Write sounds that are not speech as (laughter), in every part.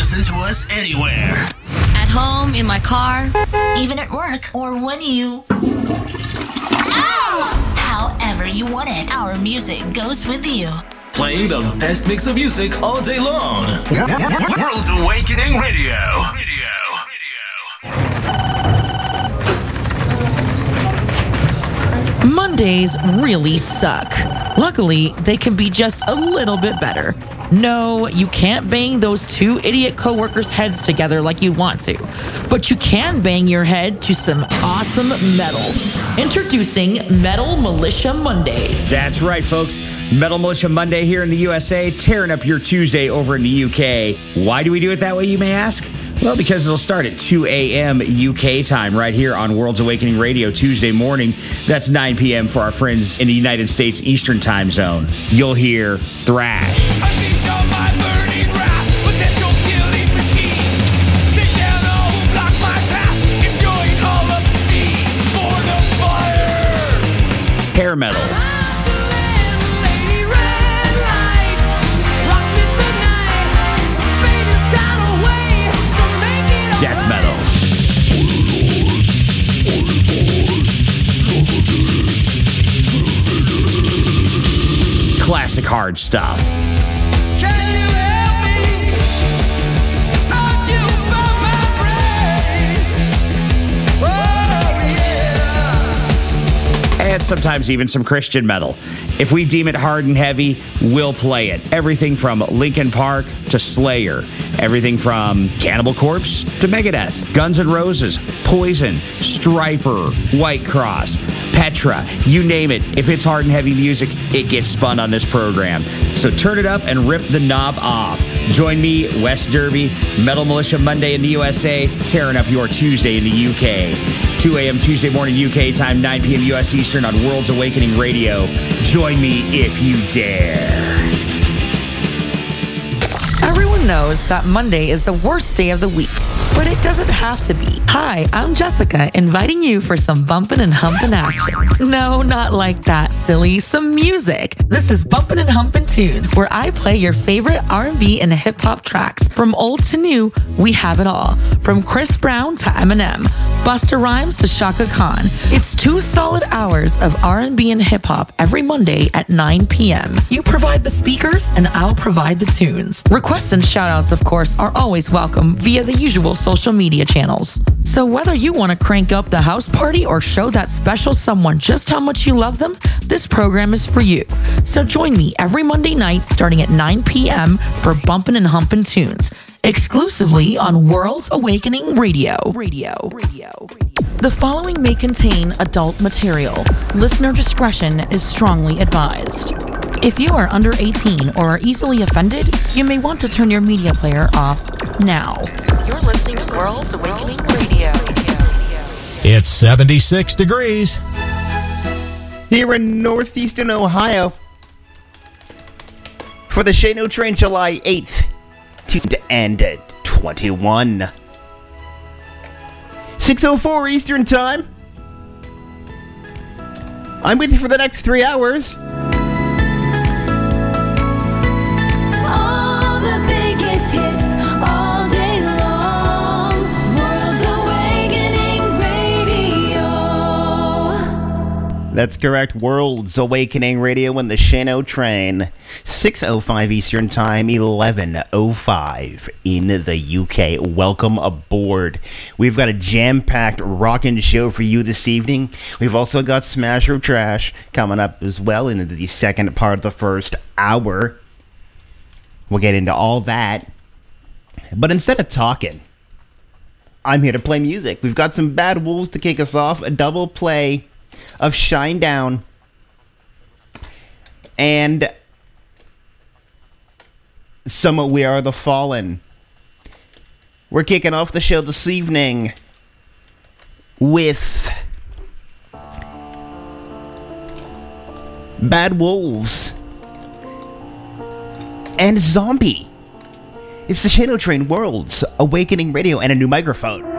listen to us anywhere. At home, in my car, even at work, or when you. However you want it, our music goes with you. Playing the best mix of music all day long. World's Awakening Radio. Radio. Mondays really suck. Luckily, they can be just a little bit better. No, you can't bang those two idiot coworkers' heads together like you want to, but you can bang your head to some awesome metal. Introducing Metal Militia Mondays. That's right, folks. Metal Militia Monday here in the USA, tearing up your Tuesday over in the UK. Why do we do it that way, you may ask? Well, because it'll start at 2 a.m. UK time right here on World's Awakening Radio Tuesday morning. That's 9 p.m. for our friends in the United States Eastern Time Zone. You'll hear thrash. Hair metal. Classic hard stuff. and sometimes even some Christian metal. If we deem it hard and heavy, we'll play it. Everything from Linkin Park to Slayer, everything from Cannibal Corpse to Megadeth, Guns N' Roses, Poison, Stryper, Whitecross, Petra, you name it. If it's hard and heavy music, it gets spun on this program. So turn it up and rip the knob off. Join me, Wes Derby, Metal Militia Monday in the USA, tearing up your Tuesday in the UK. 2 a.m. Tuesday morning UK time, 9 p.m. US Eastern on World's Awakening Radio. Join me if you dare. Knows that Monday is the worst day of the week but it doesn't have to be. Hi, I'm Jessica, inviting you for some bumpin' and humpin' action. No, not like that, silly. Some music. This is Bumpin' and Humpin' Tunes, where I play your favorite R&B and hip hop tracks. From old to new, we have it all. From Chris Brown to Eminem, Busta Rhymes to Chaka Khan. It's two solid hours of R&B and hip hop every Monday at 9 p.m. You provide the speakers, and I'll provide the tunes. Requests and shoutouts, of course, are always welcome via the usual social media channels. So whether you want to crank up the house party or show that special someone just how much you love them, this program is for you. So join me every Monday night starting at 9 p.m. for Bumpin' and Humpin' Tunes, exclusively on World's Awakening Radio. Radio. Radio. The following may contain adult material. Listener discretion is strongly advised. If you are under 18 or are easily offended, you may want to turn your media player off now. You're listening to World's Awakening Radio. It's 76 degrees. Here in northeastern Ohio. For the Shane O train, July 8th, 2021. 6.04 Eastern Time. I'm with you for the next three hours. That's correct. World's Awakening Radio and the Shane O train. 6.05 Eastern Time, 11.05 in the UK. Welcome aboard. We've got a jam-packed rockin' show for you this evening. We've also got Smash or Trash coming up as well into the second part of the first hour. We'll get into all that. But instead of talking, I'm here to play music. We've got some Bad Wolves to kick us off, a double play of Shinedown. and some We Are the Fallen. We're kicking off the show this evening with Bad Wolves and Zombie. It's the Shane O Train World's Awakening Radio and a new microphone.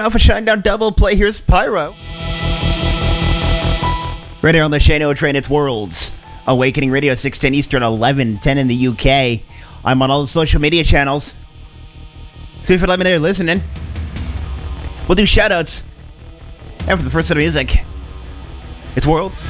Kicking off a Shinedown double play, here's Pyro. Right here on the Shane O train, it's Worlds. Awakening Radio, 610 Eastern, 11, 10 in the UK. I'm on all the social media channels. Feel free to let me know you're listening. We'll do shoutouts after the first set of music. It's Worlds.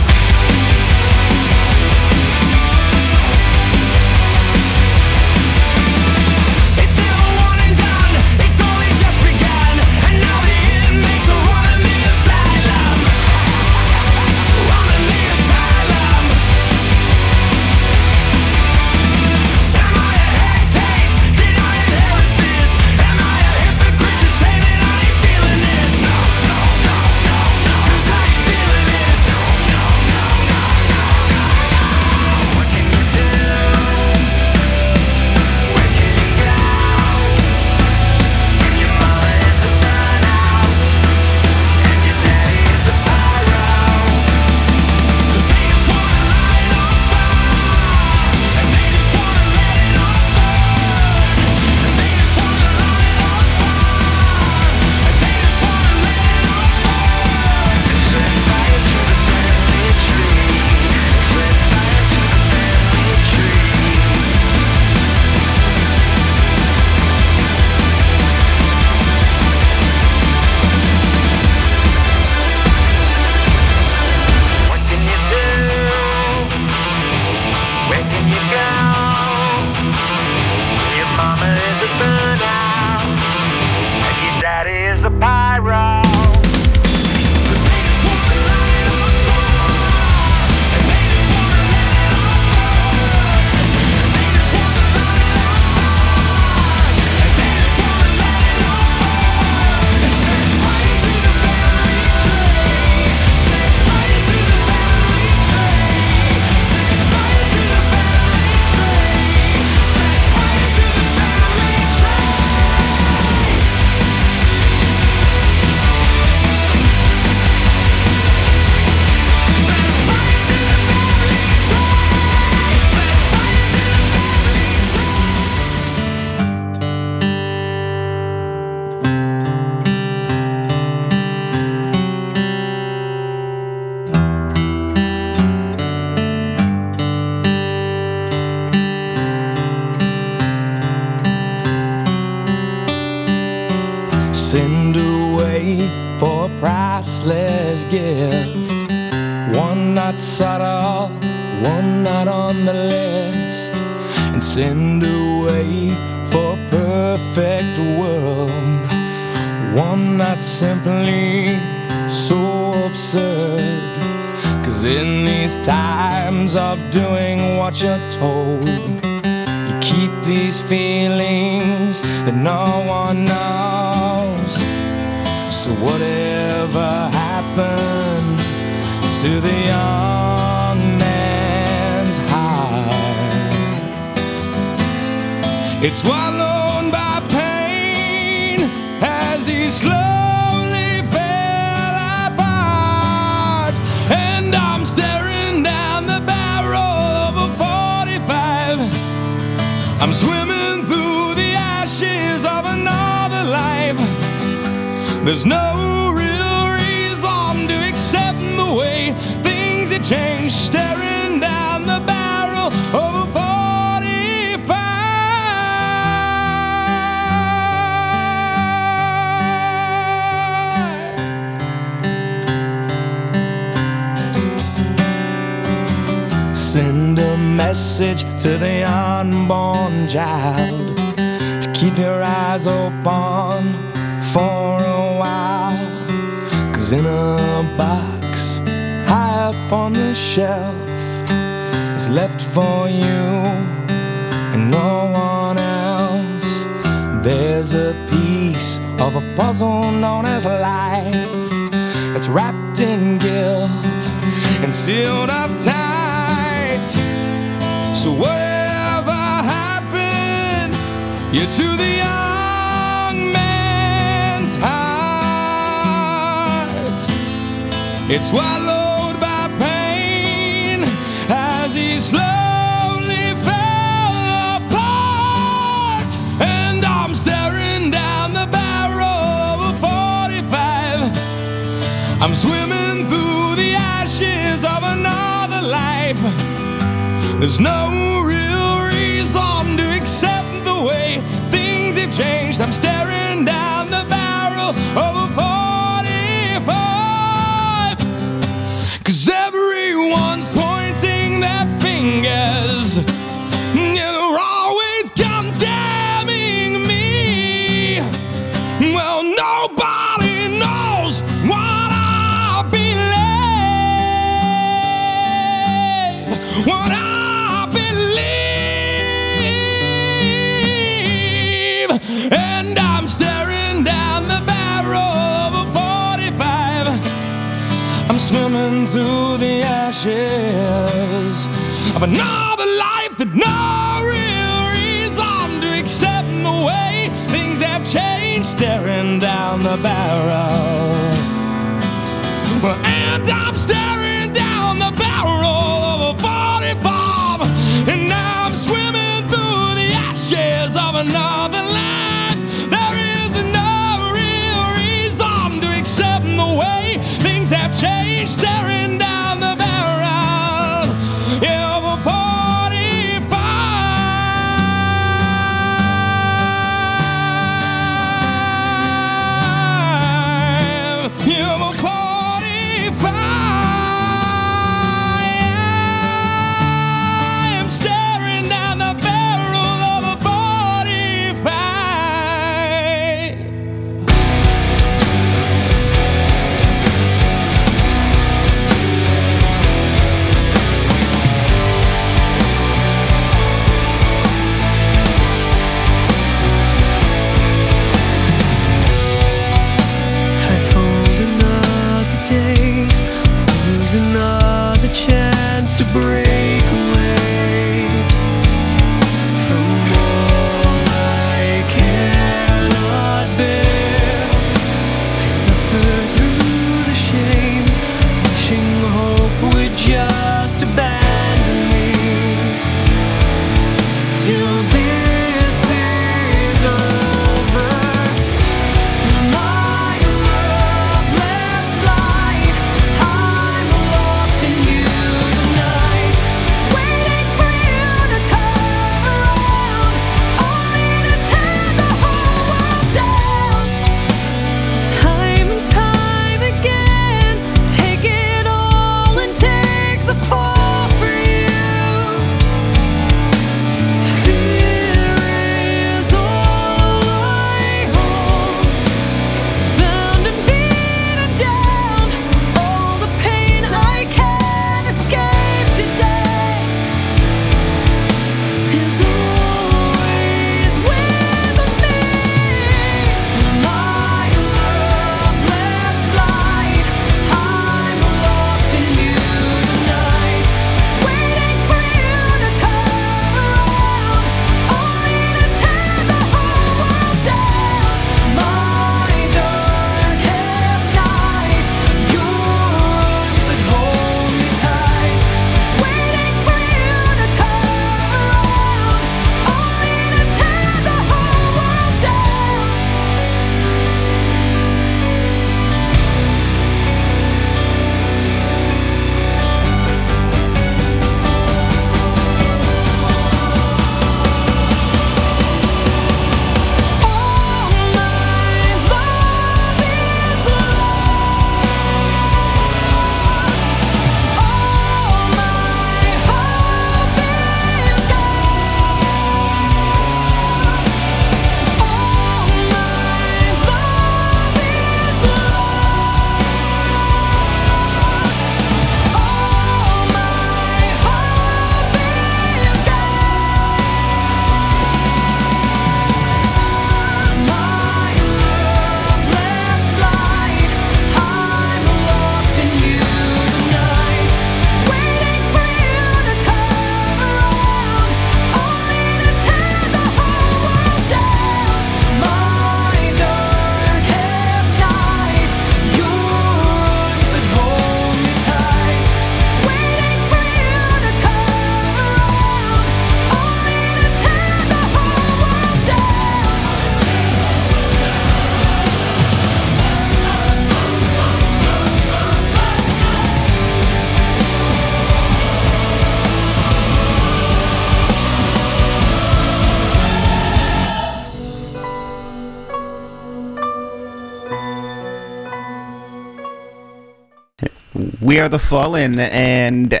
We are the Fallen and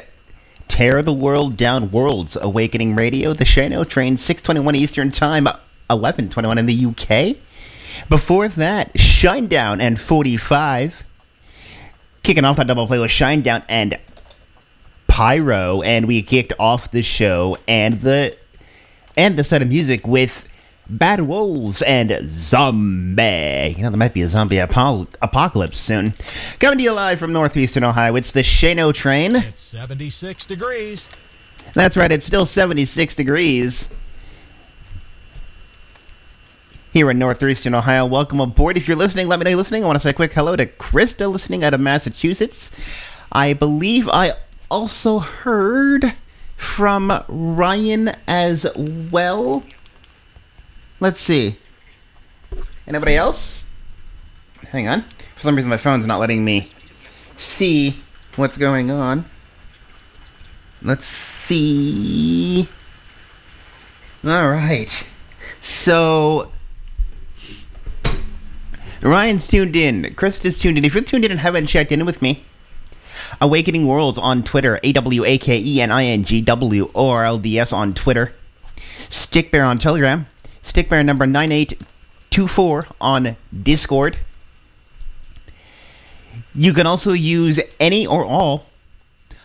Tear the World Down Worlds Awakening Radio. The Shane O train 621 Eastern Time, 1121 in the UK. Before that, Shinedown and 45. Kicking off that double play was Shinedown and Pyro, and we kicked off the show and the and the set of music with Bad Wolves and Zombie. You know, there might be a zombie apocalypse soon. Coming to you live from northeastern Ohio, it's the Shane O train. It's 76 degrees. That's right, it's still 76 degrees. Here in northeastern Ohio, welcome aboard. If you're listening, let me know you're listening. I want to say a quick hello to Krista listening out of Massachusetts. I believe I also heard from Ryan as well. Let's see. Anybody else? Hang on. For some reason, my phone's not letting me see what's going on. Let's see. All right. So Ryan's tuned in. Chris is tuned in. If you're tuned in and haven't checked in with me, Awakening Worlds on Twitter, A W A K E N I N G W O R L D S on Twitter, Stickbear on Telegram, Stickbear number 9824 on Discord. You can also use any or all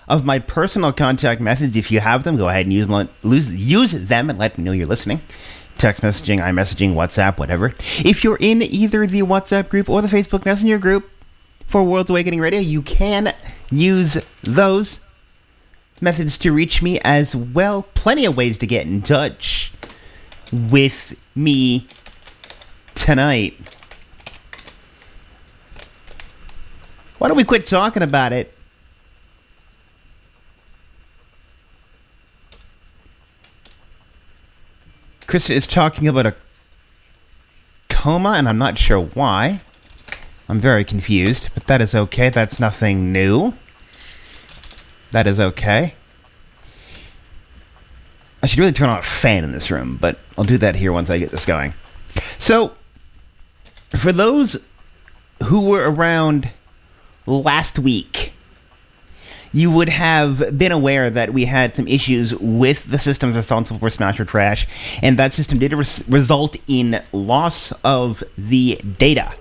of my personal contact methods. If you have them, go ahead and use, lose, use them and let me know you're listening. Text messaging, iMessaging, WhatsApp, whatever. If you're in either the WhatsApp group or the Facebook Messenger group for World's Awakening Radio, you can use those methods to reach me as well. Plenty of ways to get in touch with me tonight. Why don't we quit talking about it? Chris is talking about a coma, and I'm not sure why. I'm very confused, but that is okay. That's nothing new. That is okay. I should really turn on a fan in this room, but I'll do that here once I get this going. So, for those who were around last week, you would have been aware that we had some issues with the systems responsible for Smash or Trash, and that system did res- result in loss of the data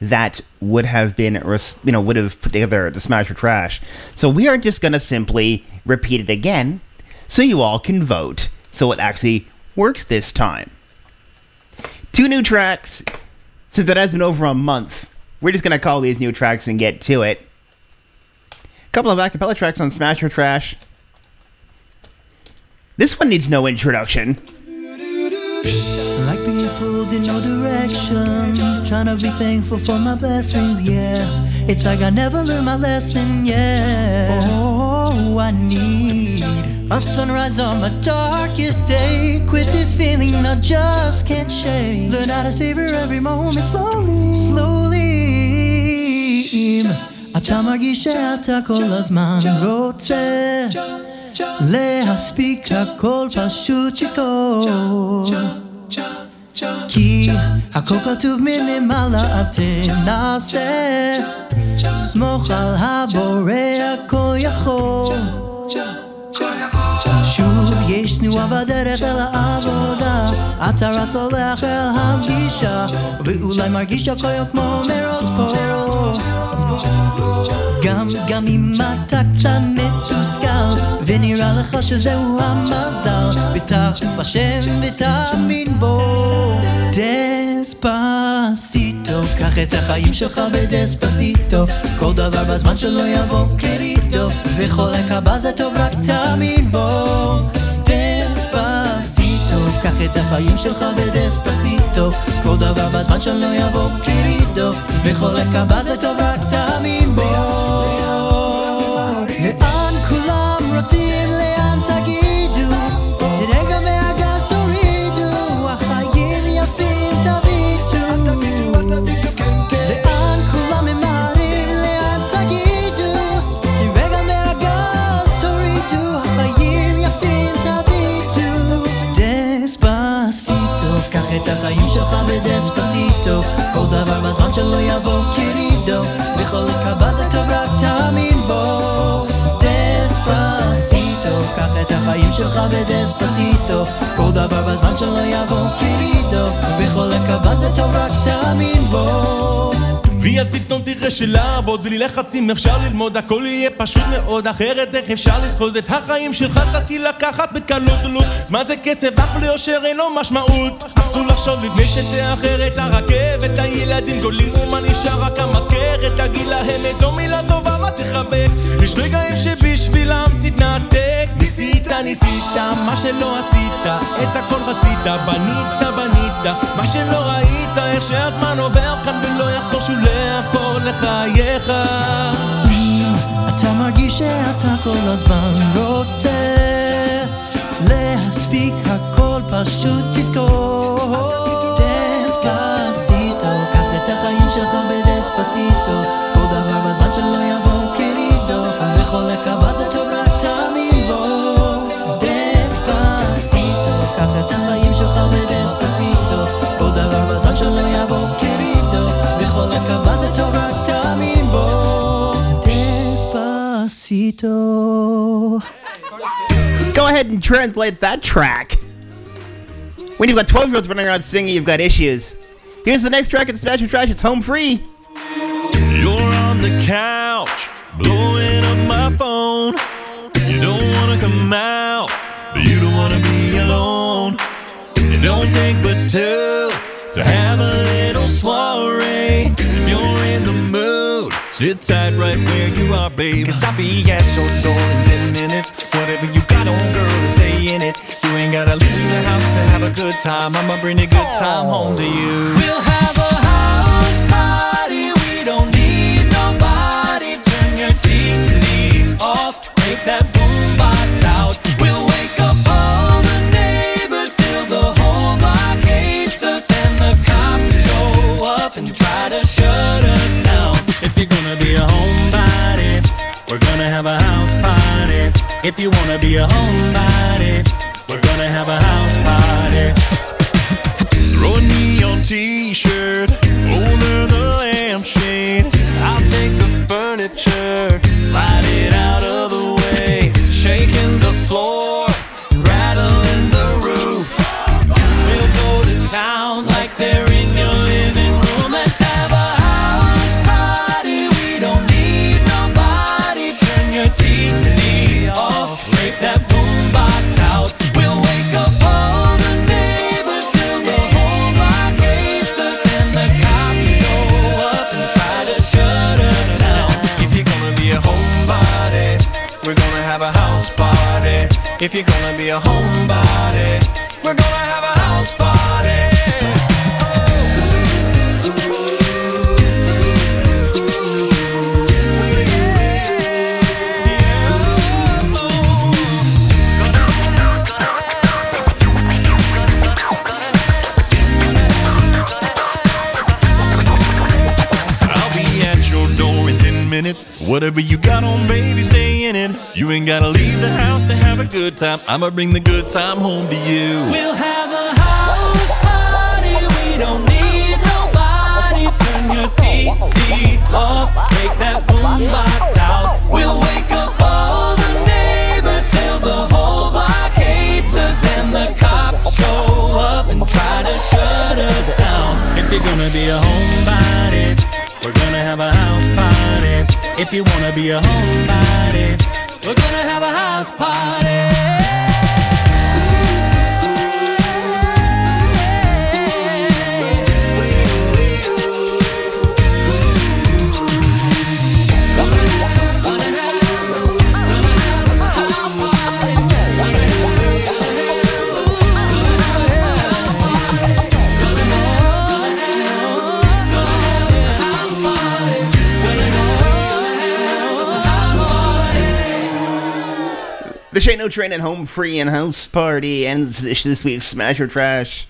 that would have been, res- you know, would have put together the Smash or Trash. So we are just going to simply repeat it again so you all can vote so it actually works this time. Two new tracks. Since it has been over a month, we're just going to call these new tracks and get to it. A couple of acapella tracks on Smash or Trash. This one needs no introduction. Like being pulled in your direction. Trying to be thankful for my blessings, yeah. It's like I never learned my lesson, yeah. Oh, I need a sunrise on my darkest day. Quit this feeling I just can't shake. Learn how to savor every moment slowly, slowly. אתה מרגיש שאתה כל הזמן רוצה להספיק הכל פשוט תזכור כי הכל כתוב מלמעלה אז תנסה סמוך על הבורא הכל יכול שוב יש תנועה בדרך אל העבודה. אתה רץ הולך אל הפגישה ואולי מרגיש הכל כמו מרוץ פה. גם, גם אם אתה קצת מתוסכל ונראה לך שזהו המזל בטח בשם ותאמין בו דספסיטו. קח את החיים שלך בדספסיטו. כל דבר בזמן שלו יבוא קריטו וחולק הבא זה טוב רק תאמין בו. דספסיטו. קח את החיים שלך בדספסיטו. כל דבר בזמן שלו יבוא קריטו וחולק הבא זה טוב רק תאמין בו החיים שלך בדספסיטו כל דבר בזמן שלא יבוא קרידו בחלק הבא זה טוב רק תאמין בו. דספסיטו קח את החיים שלך בדספסיטו כל דבר בזמן שלא יבוא קרידו בחלק הבא זה טוב רק תאמין בו. ואז פתאום תראה שלעבוד בלי לחצים אפשר ללמוד הכל יהיה פשוט מאוד אחרת איך אפשר לסחוט את החיים שלך? תתחיל לקחת בקלות דלות זמן זה כסף אף ליושר אין לו משמעות. אסור לחשוב לפני שתאחר את הרכבת הילדים גולים ומה נשאר? רק המזכרת תגיד להם איזו מילה טובה מה תחבק? יש רגעים שבשבילם תתנתק. ניסית ניסית מה שלא עשית את הכל רצית בנית בנית מה שלא ראית איך שהזמן עובר כאן ולא יחזור שוב לאחור לחייך. אתה מרגיש שאתה כל הזמן רוצה להספיק הכל פשוט תזכור Despacito. Go ahead and translate that track. When you've got 12 year olds running around singing, you've got issues. Here's the next track at the Smash and Trash. It's home free. You're on the couch, blowing up my phone. You don't want to come out, but you don't want to be alone. It don't take but two to have a little soiree sit tight right where you are, babe. Cause I'll be at your door in 10 minutes. Whatever you got on, girl, stay in it. You ain't gotta leave the house to have a good time. I'ma bring a good time home to you. We'll have a house party. We don't need nobody. Turn your TV off. Take that boombox out. You're gonna be a homebody, we're gonna have a house party. If you wanna be a homebody, we're gonna have a house party. Throw a neon t-shirt over the lampshade. I'll take the furniture, slide it out If you're gonna be a homebody, we're gonna have a house party. I'll be at your door in 10 minutes. Whatever you got on, baby, stay in it. You ain't gotta leave the house to have a good time. I'ma bring the good time home to you. We'll have a house party. We don't need nobody. Turn your TV off. Take that boombox out. We'll wake up all the neighbors till the whole block hates us and the cops show up and try to shut us down. If you're gonna be a homebody, we're gonna have a house party. If you wanna be a homebody, we're gonna have a house party. Shane O Train and Home Free and House Party ends this this week's Smash or Trash.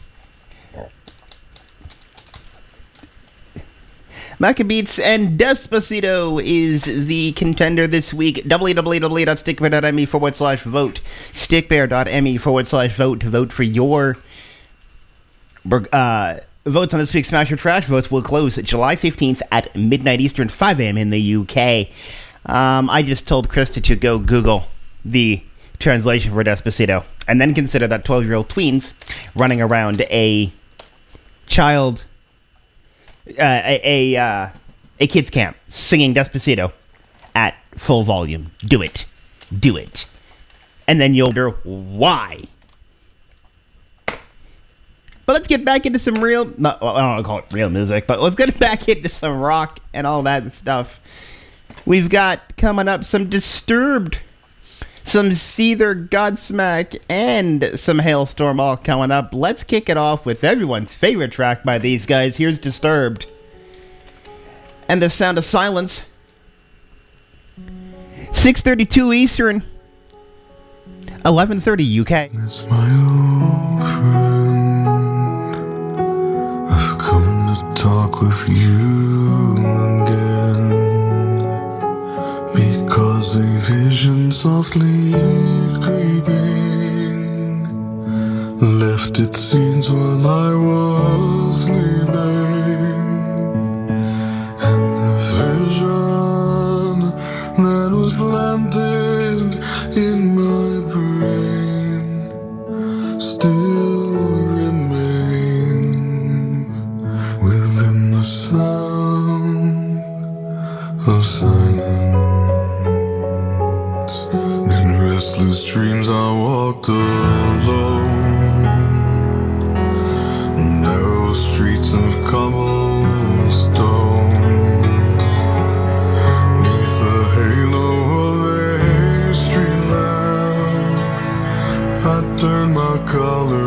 Maccabeats and Despacito is the contender this week. www.stickbear.me forward slash vote. Stickbear.me forward slash vote to vote for your uh, votes on this week's Smash or Trash. Votes will close July 15th at midnight Eastern, 5 a.m. in the UK. Um, I just told Krista to go Google the translation for Despacito. And then consider that 12 year old tweens running around a child, uh, a, a, uh, a kids camp singing Despacito at full volume. Do it. Do it. And then you'll wonder why. But let's get back into some real, not, well, I don't want to call it real music, but let's get (laughs) back into some rock and all that stuff. We've got coming up some Disturbed, some Seether, Godsmack, and some Halestorm all coming up. Let's kick it off with everyone's favorite track by these guys. Here's Disturbed. And the sound of silence. 632 Eastern. 1130 UK. It's my old friend. I've come to talk with you Because a vision softly creeping left its scenes while I was sleeping. And the vision that was planted in my brain still remains within the sound of silence. Dreams, I walked alone. Narrow streets of cobblestone. Neath the halo of a street lamp, I turn my collar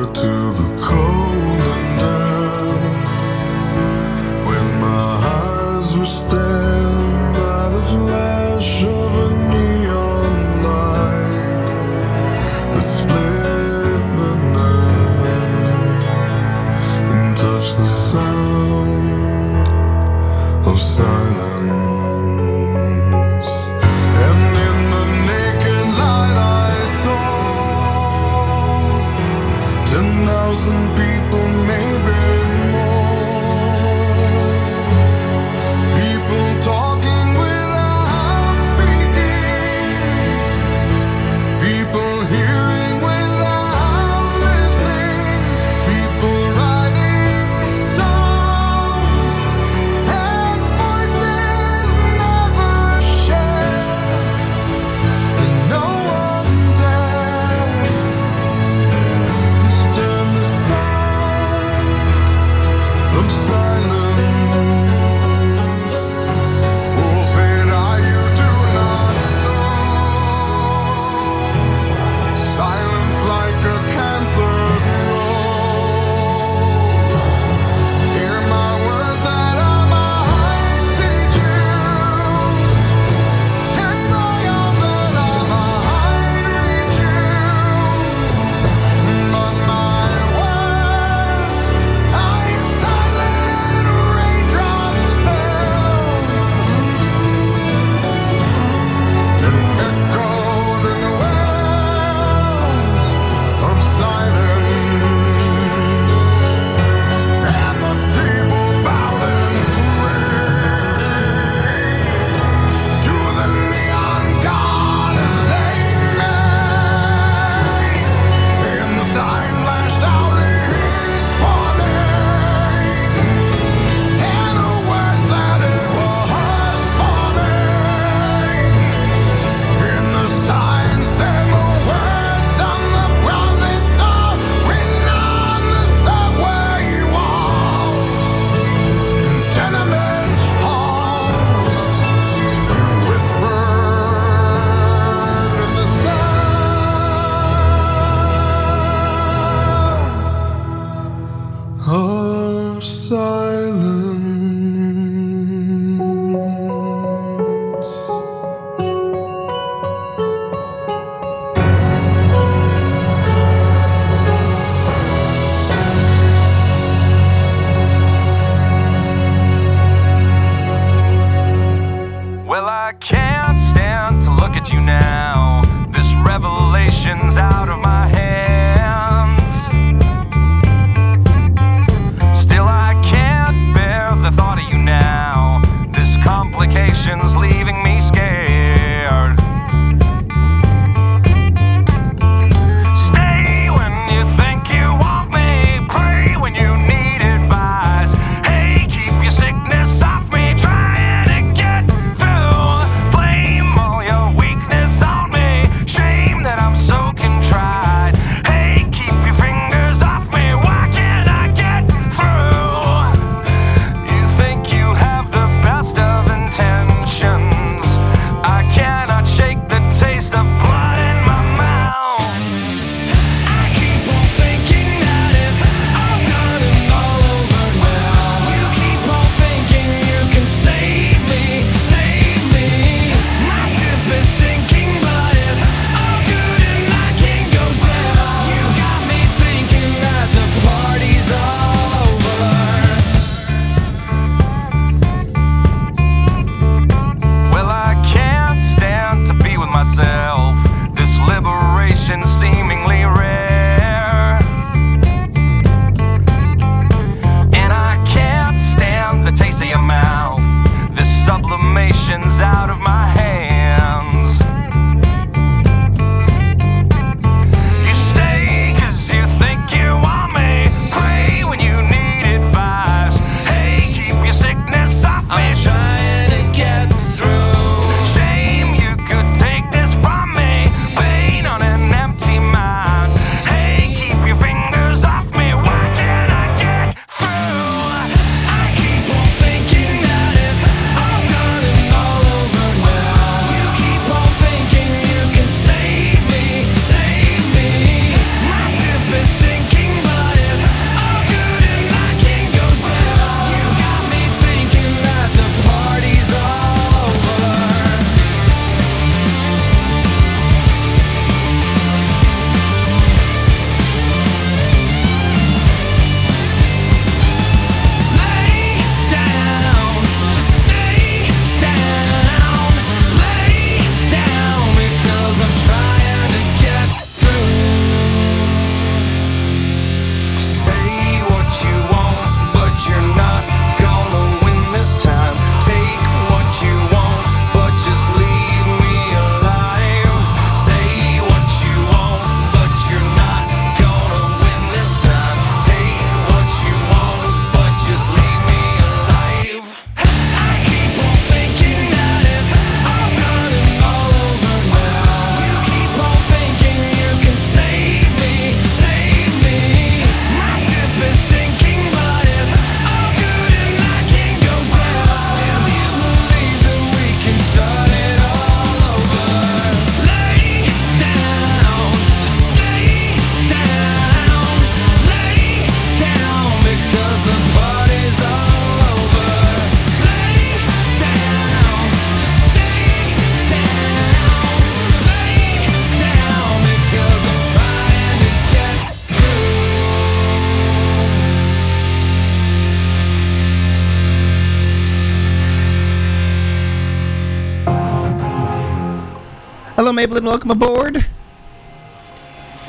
Hello, and Welcome aboard.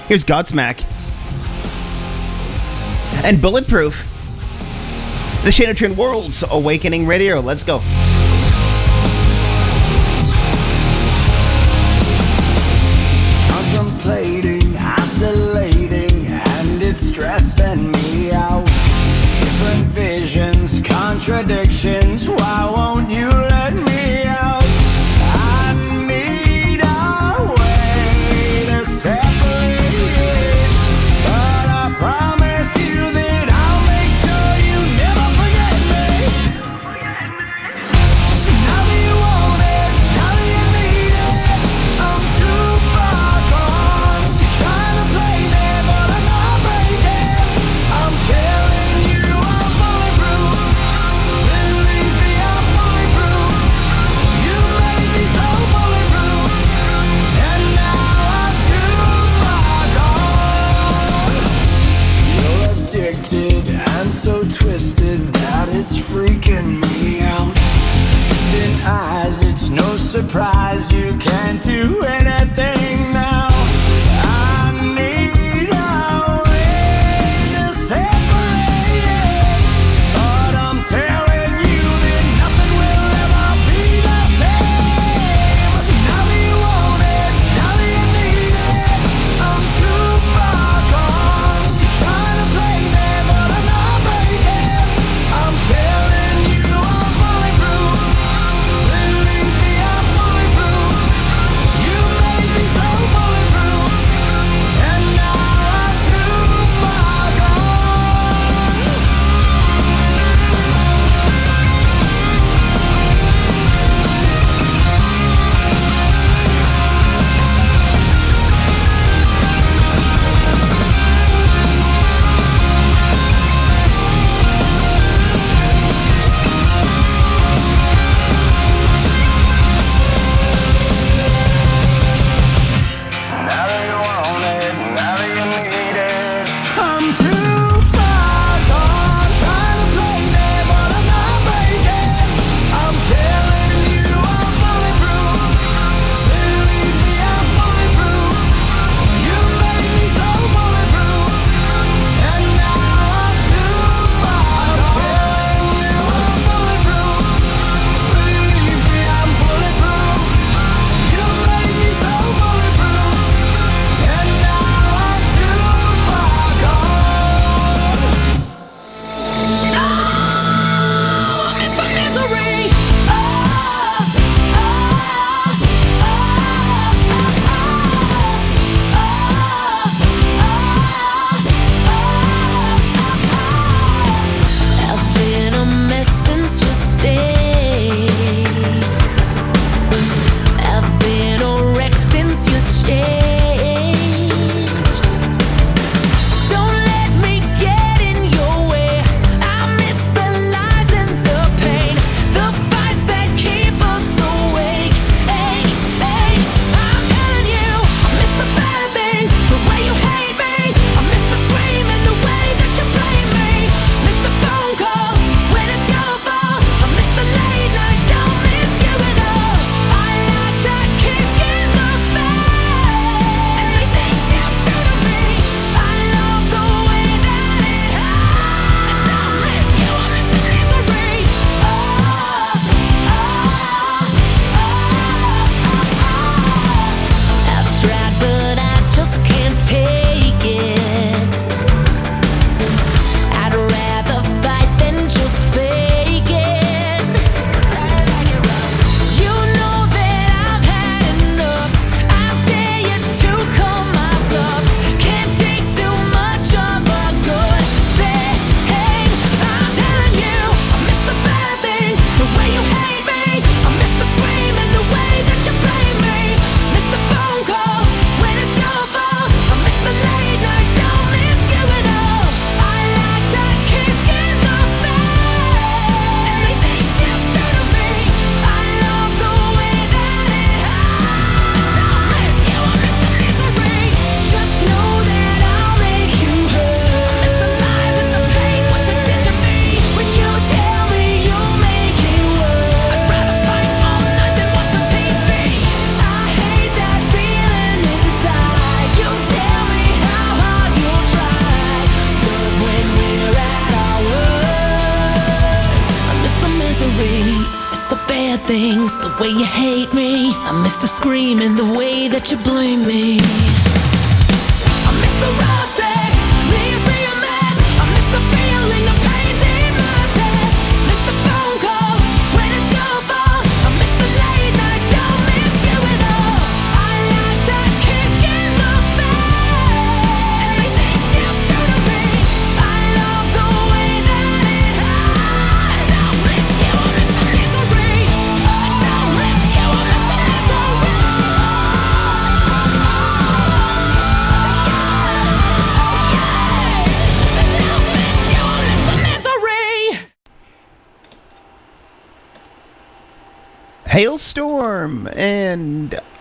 Here's Godsmack. And Bulletproof. The Shadowtune World's Awakening Radio. Let's go.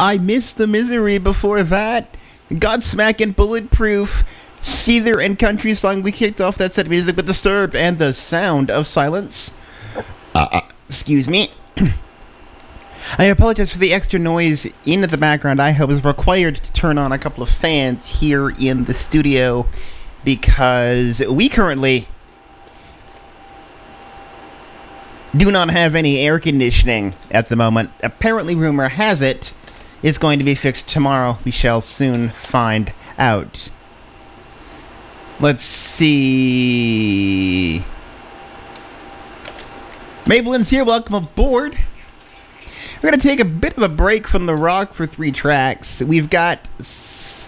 I missed the misery before that. Godsmack and Bulletproof, Seether and Country Song. We kicked off that set of music with Disturbed and the Sound of Silence. Uh, uh, excuse me. (clears throat) I apologize for the extra noise in the background. I was required to turn on a couple of fans here in the studio because we currently do not have any air conditioning at the moment. Apparently, rumor has it it's going to be fixed tomorrow. We shall soon find out. Let's see. Maybelline's here. Welcome aboard. We're going to take a bit of a break from the rock for three tracks. We've got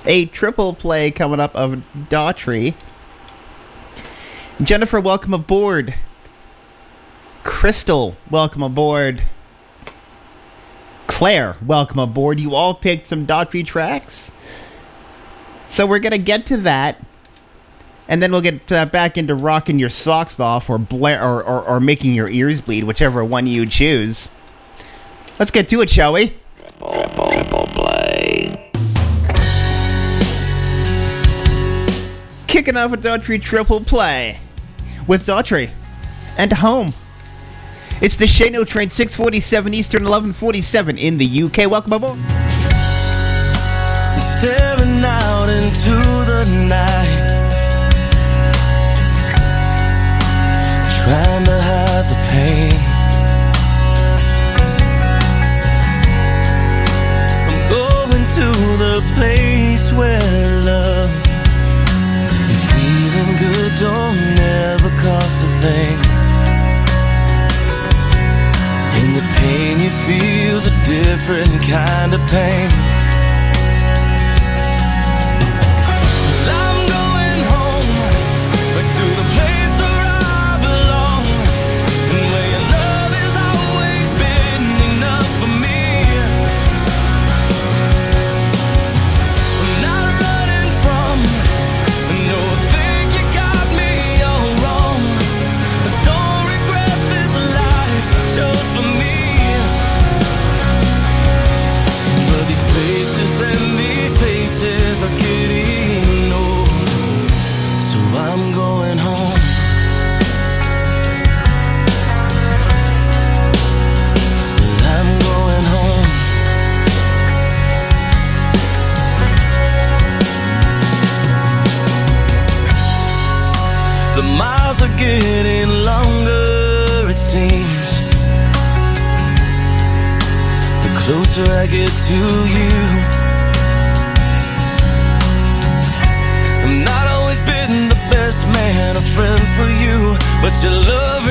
a triple play coming up of Daughtry. Jennifer, welcome aboard. Crystal, welcome aboard. Claire, welcome aboard. You all picked some Daughtry tracks. So we're going to get to that. And then we'll get back into rocking your socks off or, bla- or, or, or making your ears bleed, whichever one you choose. Let's get to it, shall we? Triple play. Kicking off a Daughtry triple play with Daughtry and Home. It's the Shane O train, 647 Eastern, 1147 in the UK. Welcome aboard. I'm staring out into the night, trying to hide the pain. I'm going to the place where love and feeling good don't never cost a thing. Pain you feel's a different kind of pain. Closer I get to you. I've not always been the best man, a friend for you, but your love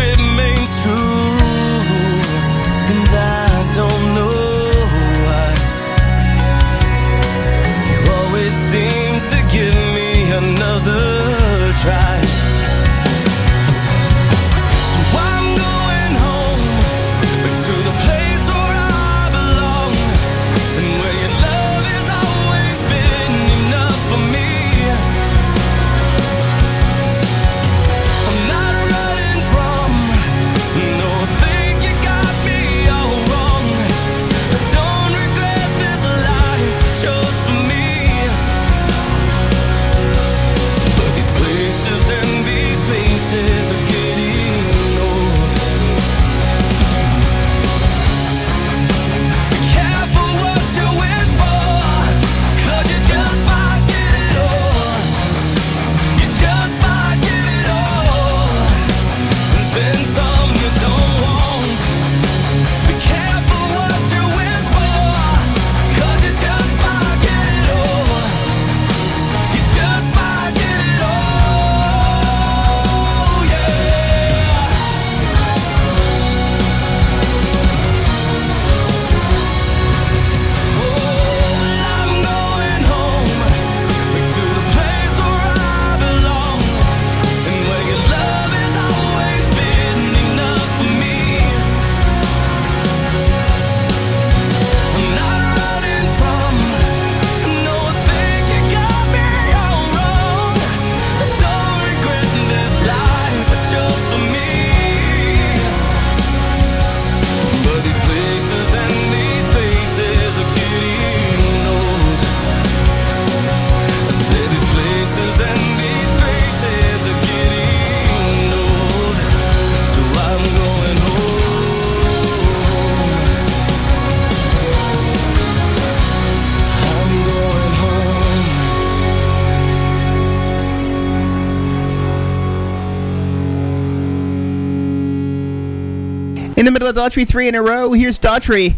Of Daughtry three in a row, here's Daughtry.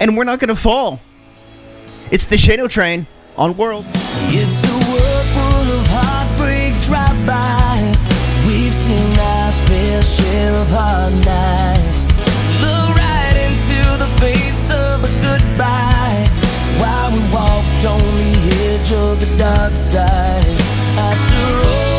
And we're not gonna fall. It's the Shane O Train on World. It's a world full of heartbreak drive-bys. We've seen our fair share of hard nights. Right into the face of a goodbye. While we walked the edge of the dark side. After all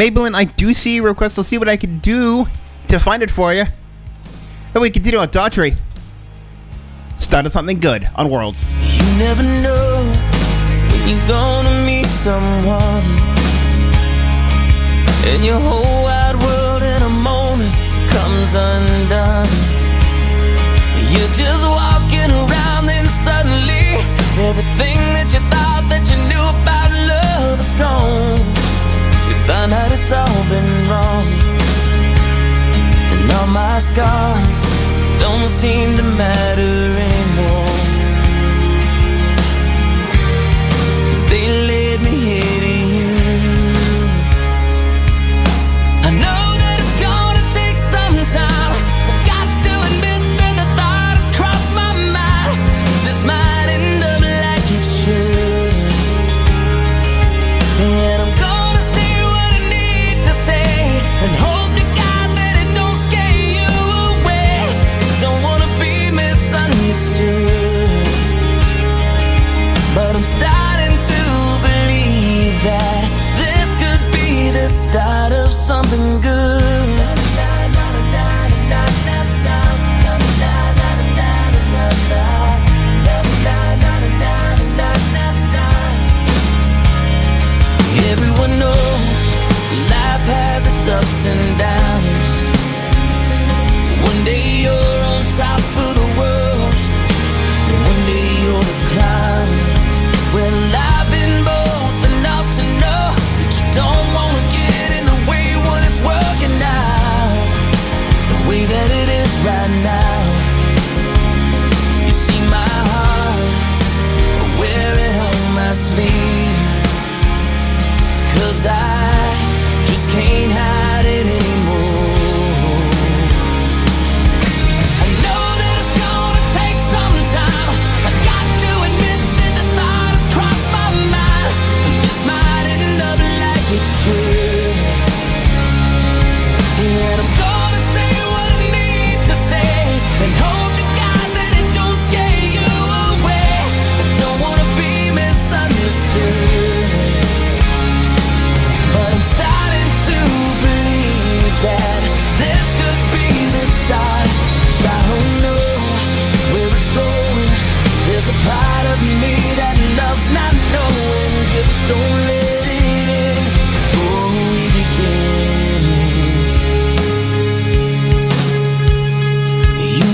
Maybelline, I do see your request. I'll see what I can do to find it for you. Then we continue on Daughtry. Started something good on Worlds. You never know when you're gonna meet someone, and your whole wide world in a moment comes undone. You're just walking around, then suddenly everything that you thought that you knew about love is gone. Find out it's all been wrong, and all my scars don't seem to matter anymore.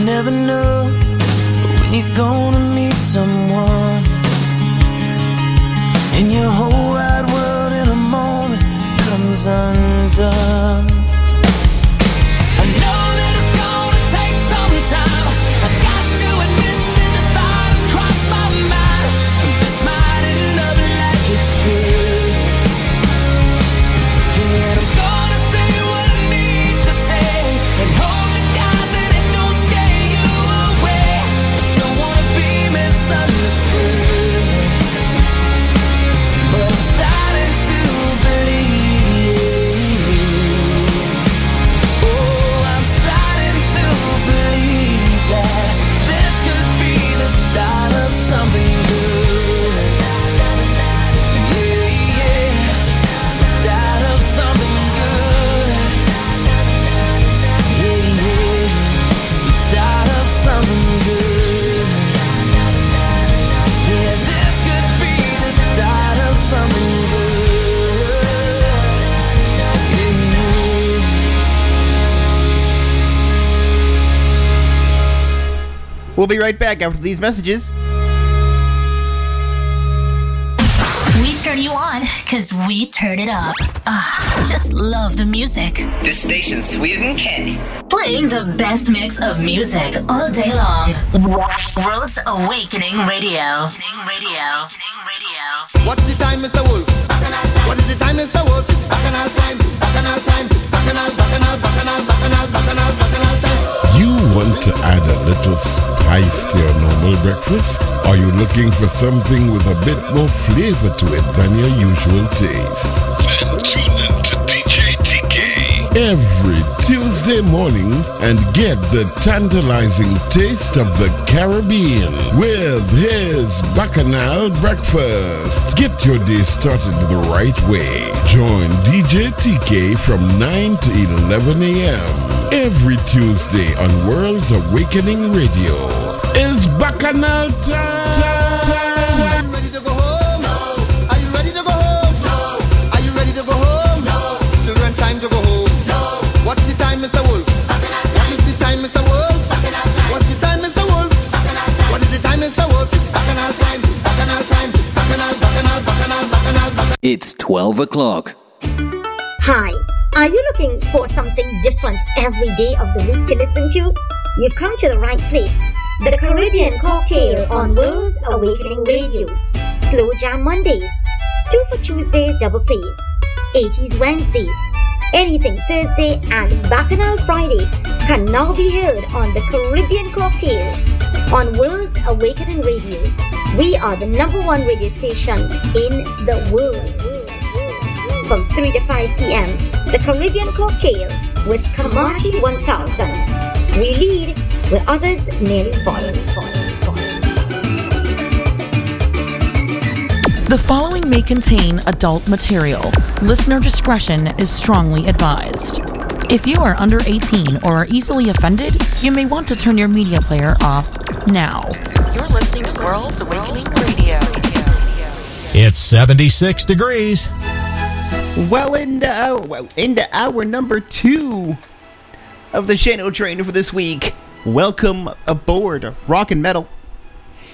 Never know We'll be right back after these messages. We turn you on because we turn it up. Ah, just love the music. This station's sweeter than candy. Playing the best mix of music all day long. World's Awakening Radio. Radio. What's the time, Mr. Wolf? What is the time, Mr. Wolf? It's bacchanal time, bacchanal time, bacchanal, bacchanal, bacchanal, bacchanal, bacchanal, bacchanal time. You want to add a little spice to your normal breakfast? Are you looking for something with a bit more flavor to it than your usual taste? Then tune in to DJ TK. Every Tuesday morning and get the tantalizing taste of the Caribbean with his Bacchanal Breakfast. Get your day started the right way. Join DJ TK from 9 to 11 a.m. every Tuesday on World's Awakening Radio. Is Bacchanal time. Ready to go home? No. Are you ready to go home? No. Are you ready to go home? No. Children, time to go home. No. What's the time, Mr. Wolf? What is the time, Mr. Wolf? What's the time, Mr. Wolf? What is the time, Mr. Wolf? It's bacchanal time, bacchanal time, bacchanal, bacchanal, bacchanal, bacchanal, bacchanal. It's 12 o'clock. Hi, are you looking for something different every day of the week to listen to? You've come to the right place. The Caribbean Cocktail on World's Awakening Radio. Slow Jam Mondays. Two for Tuesday double plays. 80s Wednesdays. Anything Thursday and Bacchanal Friday can now be heard on the Caribbean Cocktail on World's Awakening Radio. We are the number one radio station in the world from 3 to 5 p.m. The Caribbean Cocktail with Kamachi 1000. We lead where others merely follow. The following may contain adult material. Listener discretion is strongly advised. If you are under 18 or are easily offended, you may want to turn your media player off now. You're listening to World's Awakening Radio. It's 76 degrees. Well, into our, into number two of the Shane O Train for this week. Welcome aboard Rock and Metal.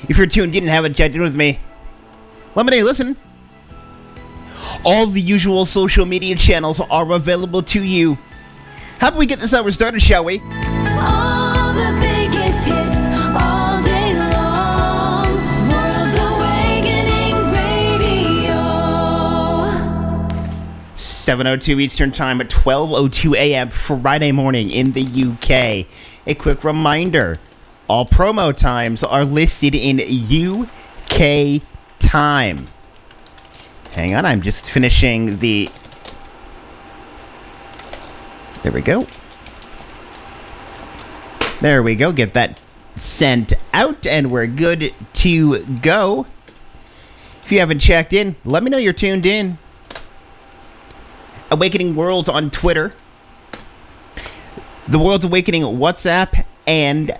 If you're tuned in and haven't checked in with me, know you're. All the usual social media channels are available to you. How about we get this hour started, shall we? 7:02 Eastern Time at 12:02 a.m. Friday morning in the UK. A quick reminder: all promo times are listed in UK time. Hang on, I'm just finishing the. There we go. There we go. Get that sent out, and we're good to go. If you haven't checked in, let me know you're tuned in. Awakening Worlds on Twitter, the World's Awakening WhatsApp, and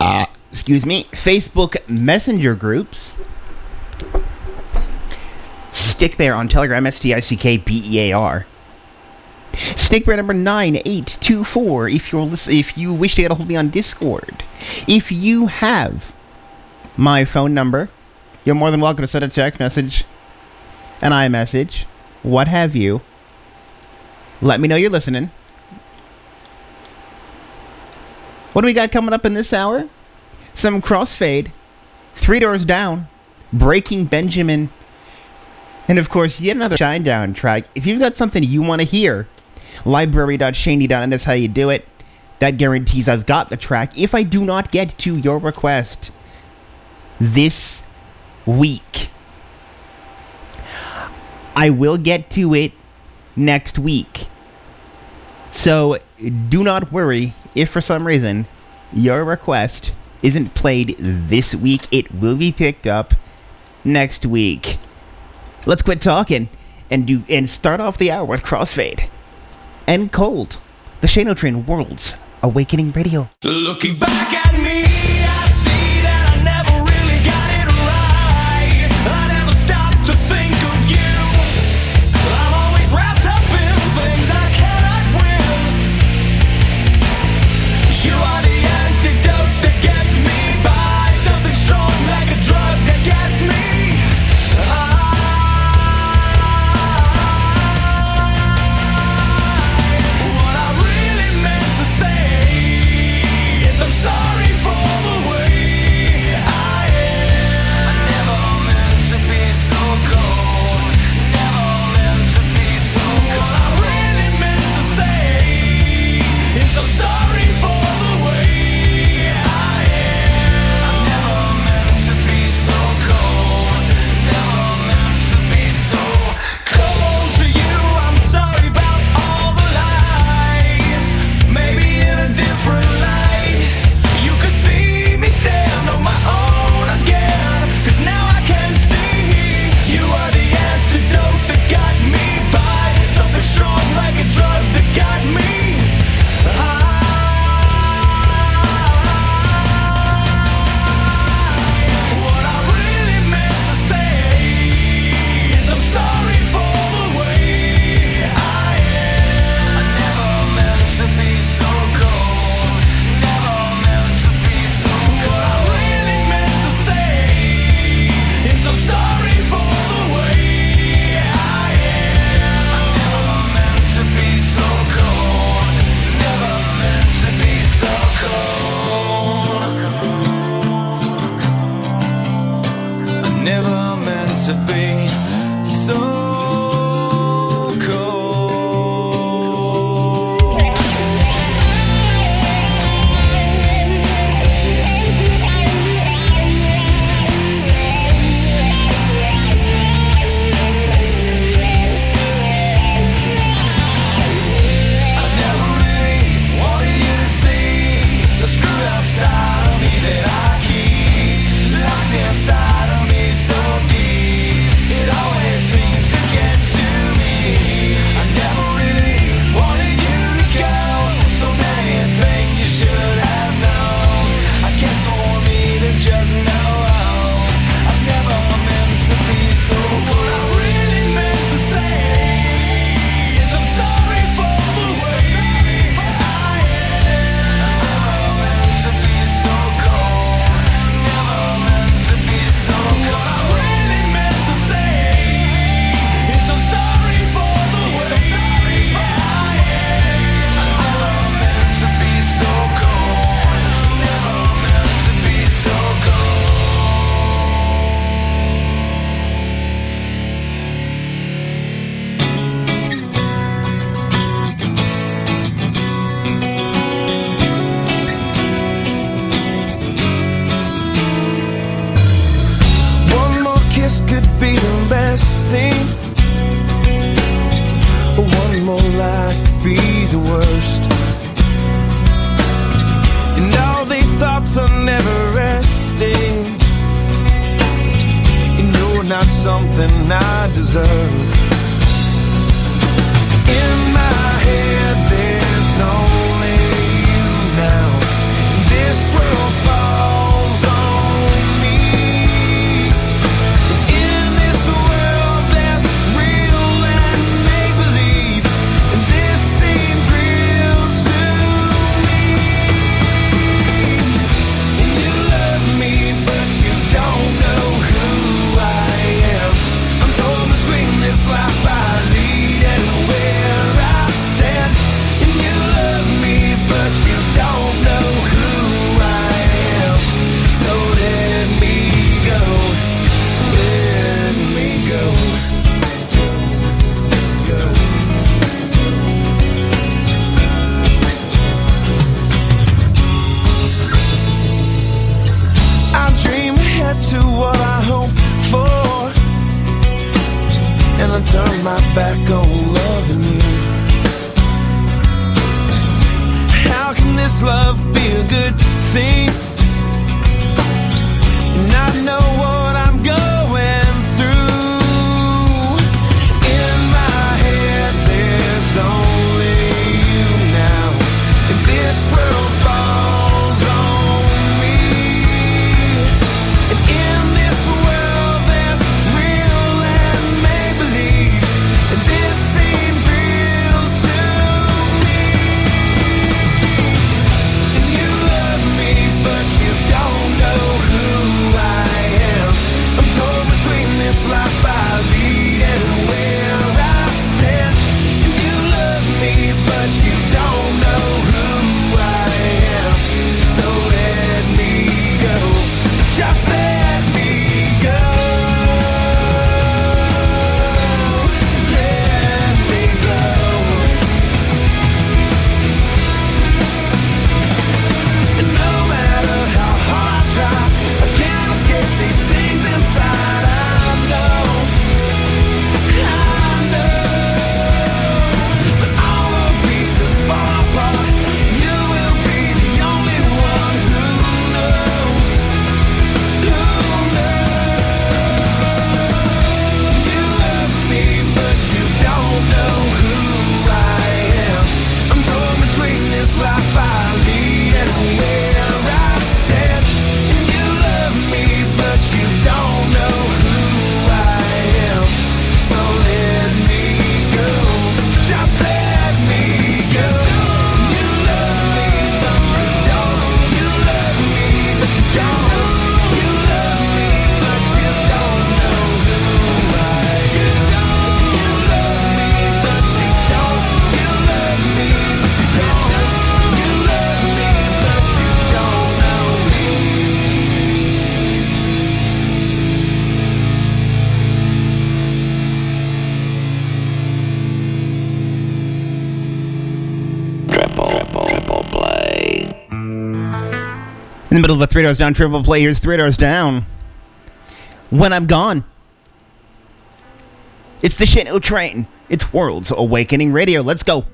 uh, excuse me, Facebook Messenger groups. Stick Stickbear on Telegram, S T I C K B E A R. Stick Stickbear number nine eight two four. If you're if you wish to get a hold of me on Discord, if you have my phone number, you're more than welcome to send a text message, an iMessage, what have you. Let me know you're listening. What do we got coming up in this hour? Some crossfade, three doors down, breaking Benjamin, and of course yet another Shinedown track. If you've got something you want to hear, library.shandy.net is how you do it. That guarantees I've got the track. If I do not get to your request this week, I will get to it next week. So do not worry if for some reason your request isn't played this week. It will be picked up next week. Let's quit talking and do and start off the hour with Crossfade and Cold, the Shane O Train World's Awakening Radio. Looking back at me, middle of a three doors down triple play. Here's three doors down. When I'm gone. It's the Shane O train. It's World's Awakening Radio. Let's go.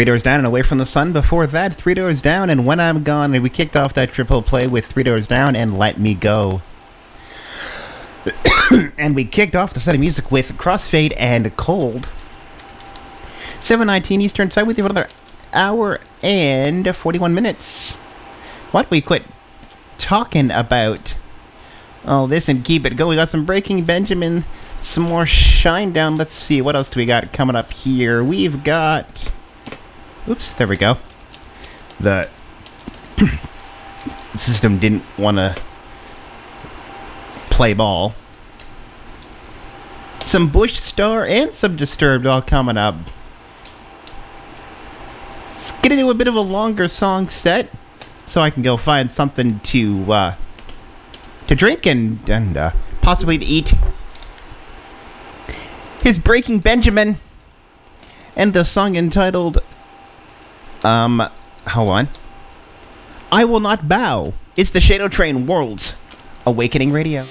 Three Doors Down and Away from the Sun. Before that, Three Doors Down and When I'm Gone. And we kicked off that triple play with Three Doors Down and Let Me Go. (coughs) and we kicked off the set of music with Crossfade and Cold. 719 Eastern Time with you for another hour and 41 minutes. Why don't we quit talking about all this and keep it going? We got some Breaking Benjamin, some more Shinedown. Let's see, what else do we got coming up here? We've got. Oops, there we go. The (clears throat) system didn't want to play ball. Some Bush Star and some Disturbed all coming up. Let's get into a bit of a longer song set so I can go find something to uh, to drink and, and uh, possibly to eat. His Breaking Benjamin and the song entitled um hold on. I will not bow. It's the Shane O Train Worlds Awakening Radio.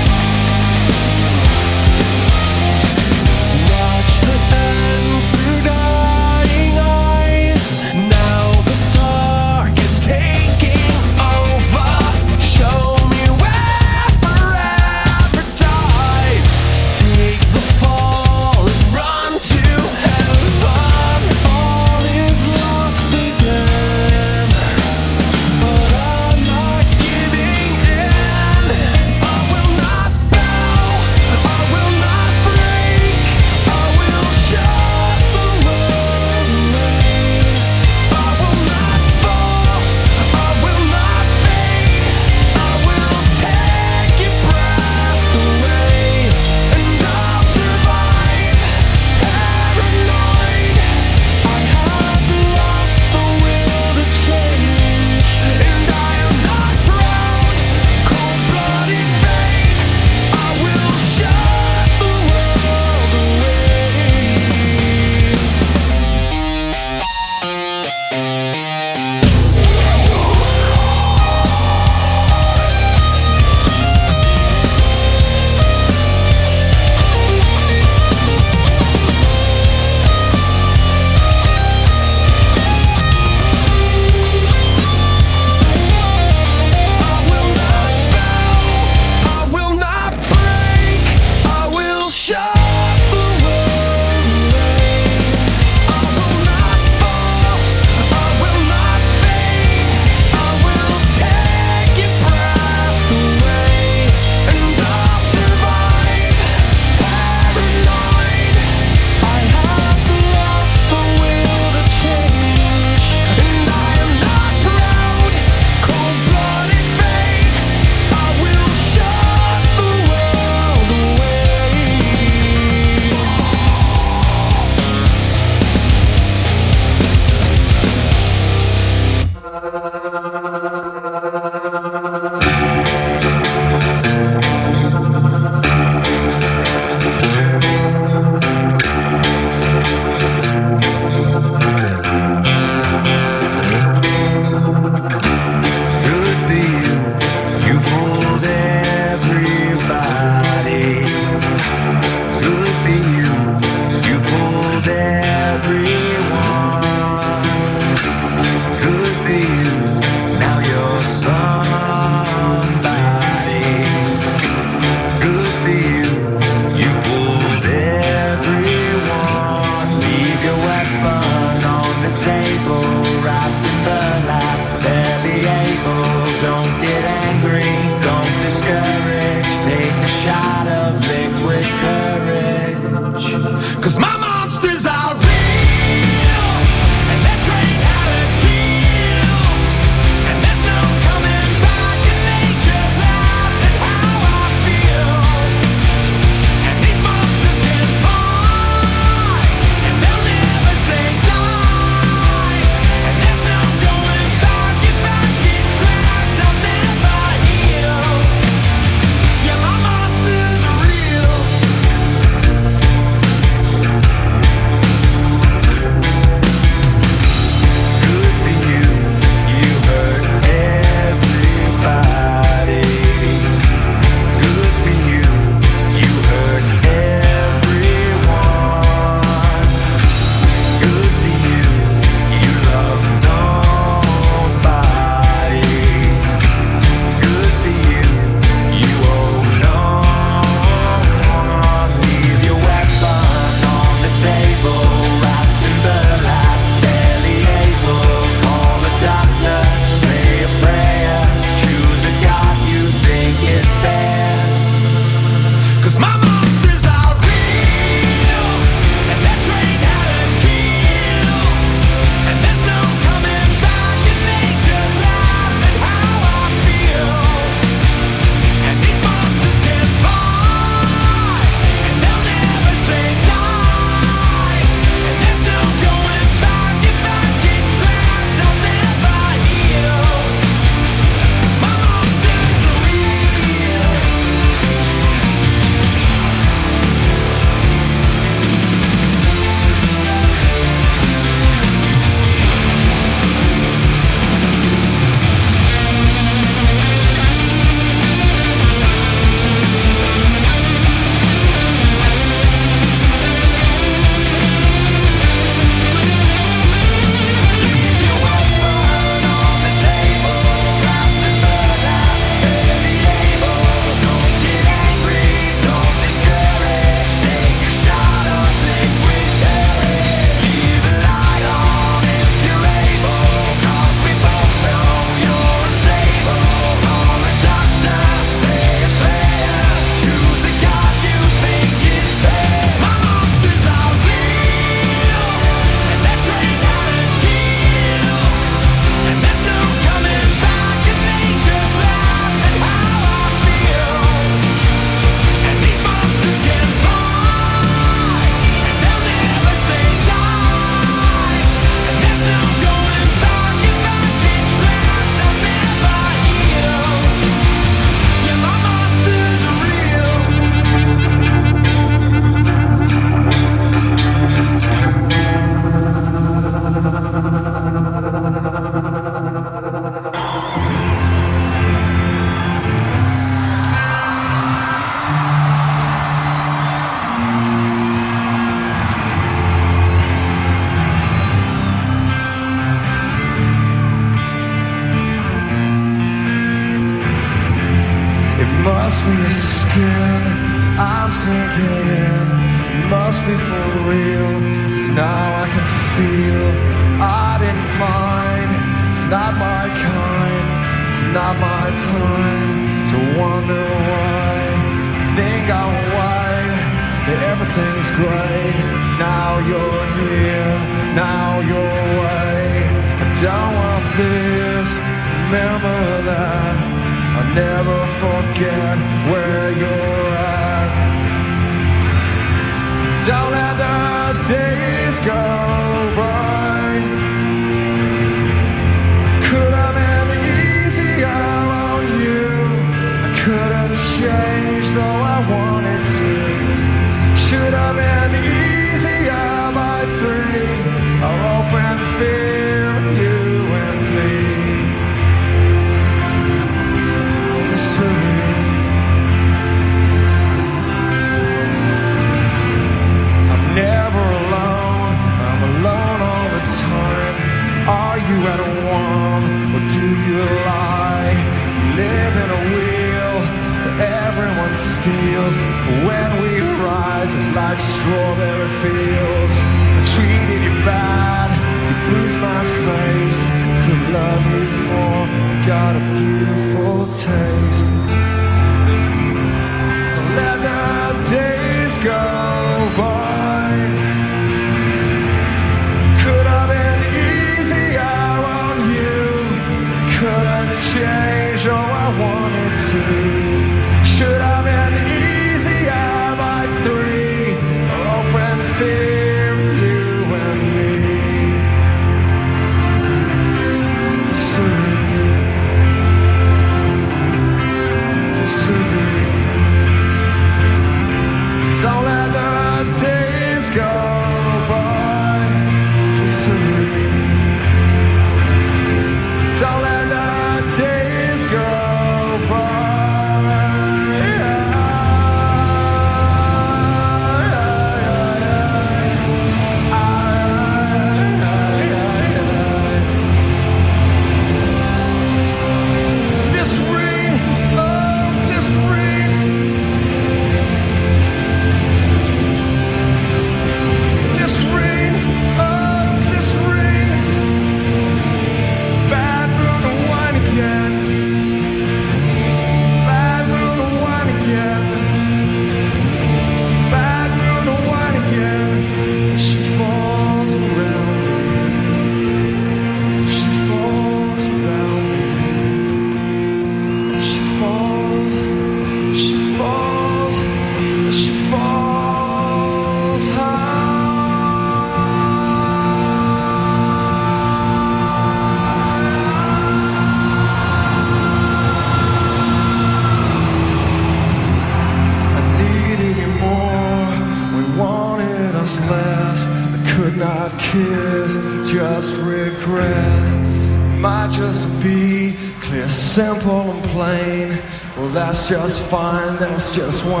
Just one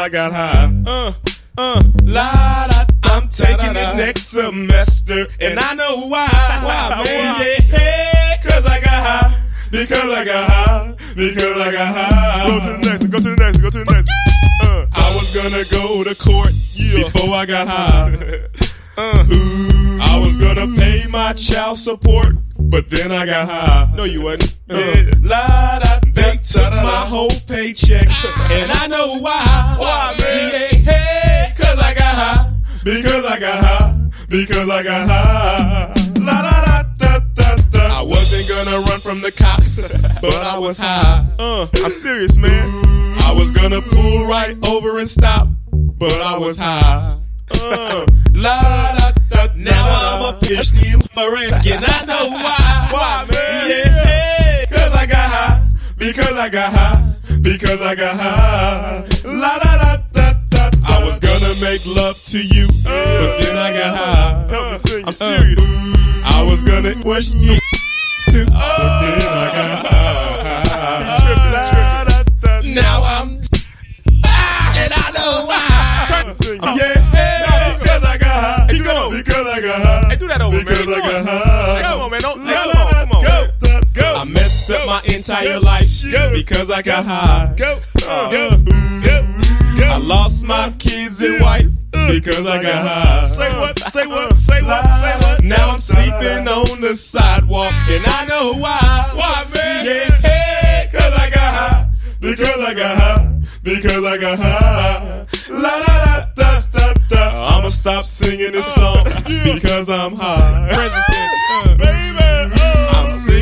I got high. Uh, uh, la da. I'm taking it next semester, and I know why. Why, man? Yeah, cause I got high. Because I got high. Because I got high. Go to the next one. Go to the next one. Go to the next one. Uh, I was gonna go to court before I got high. (laughs) Uh, I was gonna pay my child support, but then I got high. No, you wasn't. Yeah. La da, my whole paycheck, and I know why. Why, man? Yeah, hey, cause I got high. Because I got high. Because I got high. La da da da da da. I wasn't gonna run from the cops, (laughs) but I was high. Uh, I'm serious, man. I was gonna pull right over and stop, but I was high. Uh, la da da. Now I'm a fish in and I know why. Why, man? Yeah, cause I got high. Because I got high. Because I got high. La da da da da. I was gonna make love to you, but then I got high. I'm serious. I was gonna question you too, but then I got high. Now I'm and I know why. Yeah, because I got high. Keep going. Because I got high. Hey, do that over, Because. I got high. My entire life because I got high. Go, go, go, go. I lost my kids and wife because I got high. Say what? Say what? Say what? Say what? Now I'm sleeping on the sidewalk and I know why. Why, man? Yeah, hey, cause I got high. Because I got high. Because I got high. La da da da da. I'ma stop singing this song because I'm high. Present tense, uh, baby.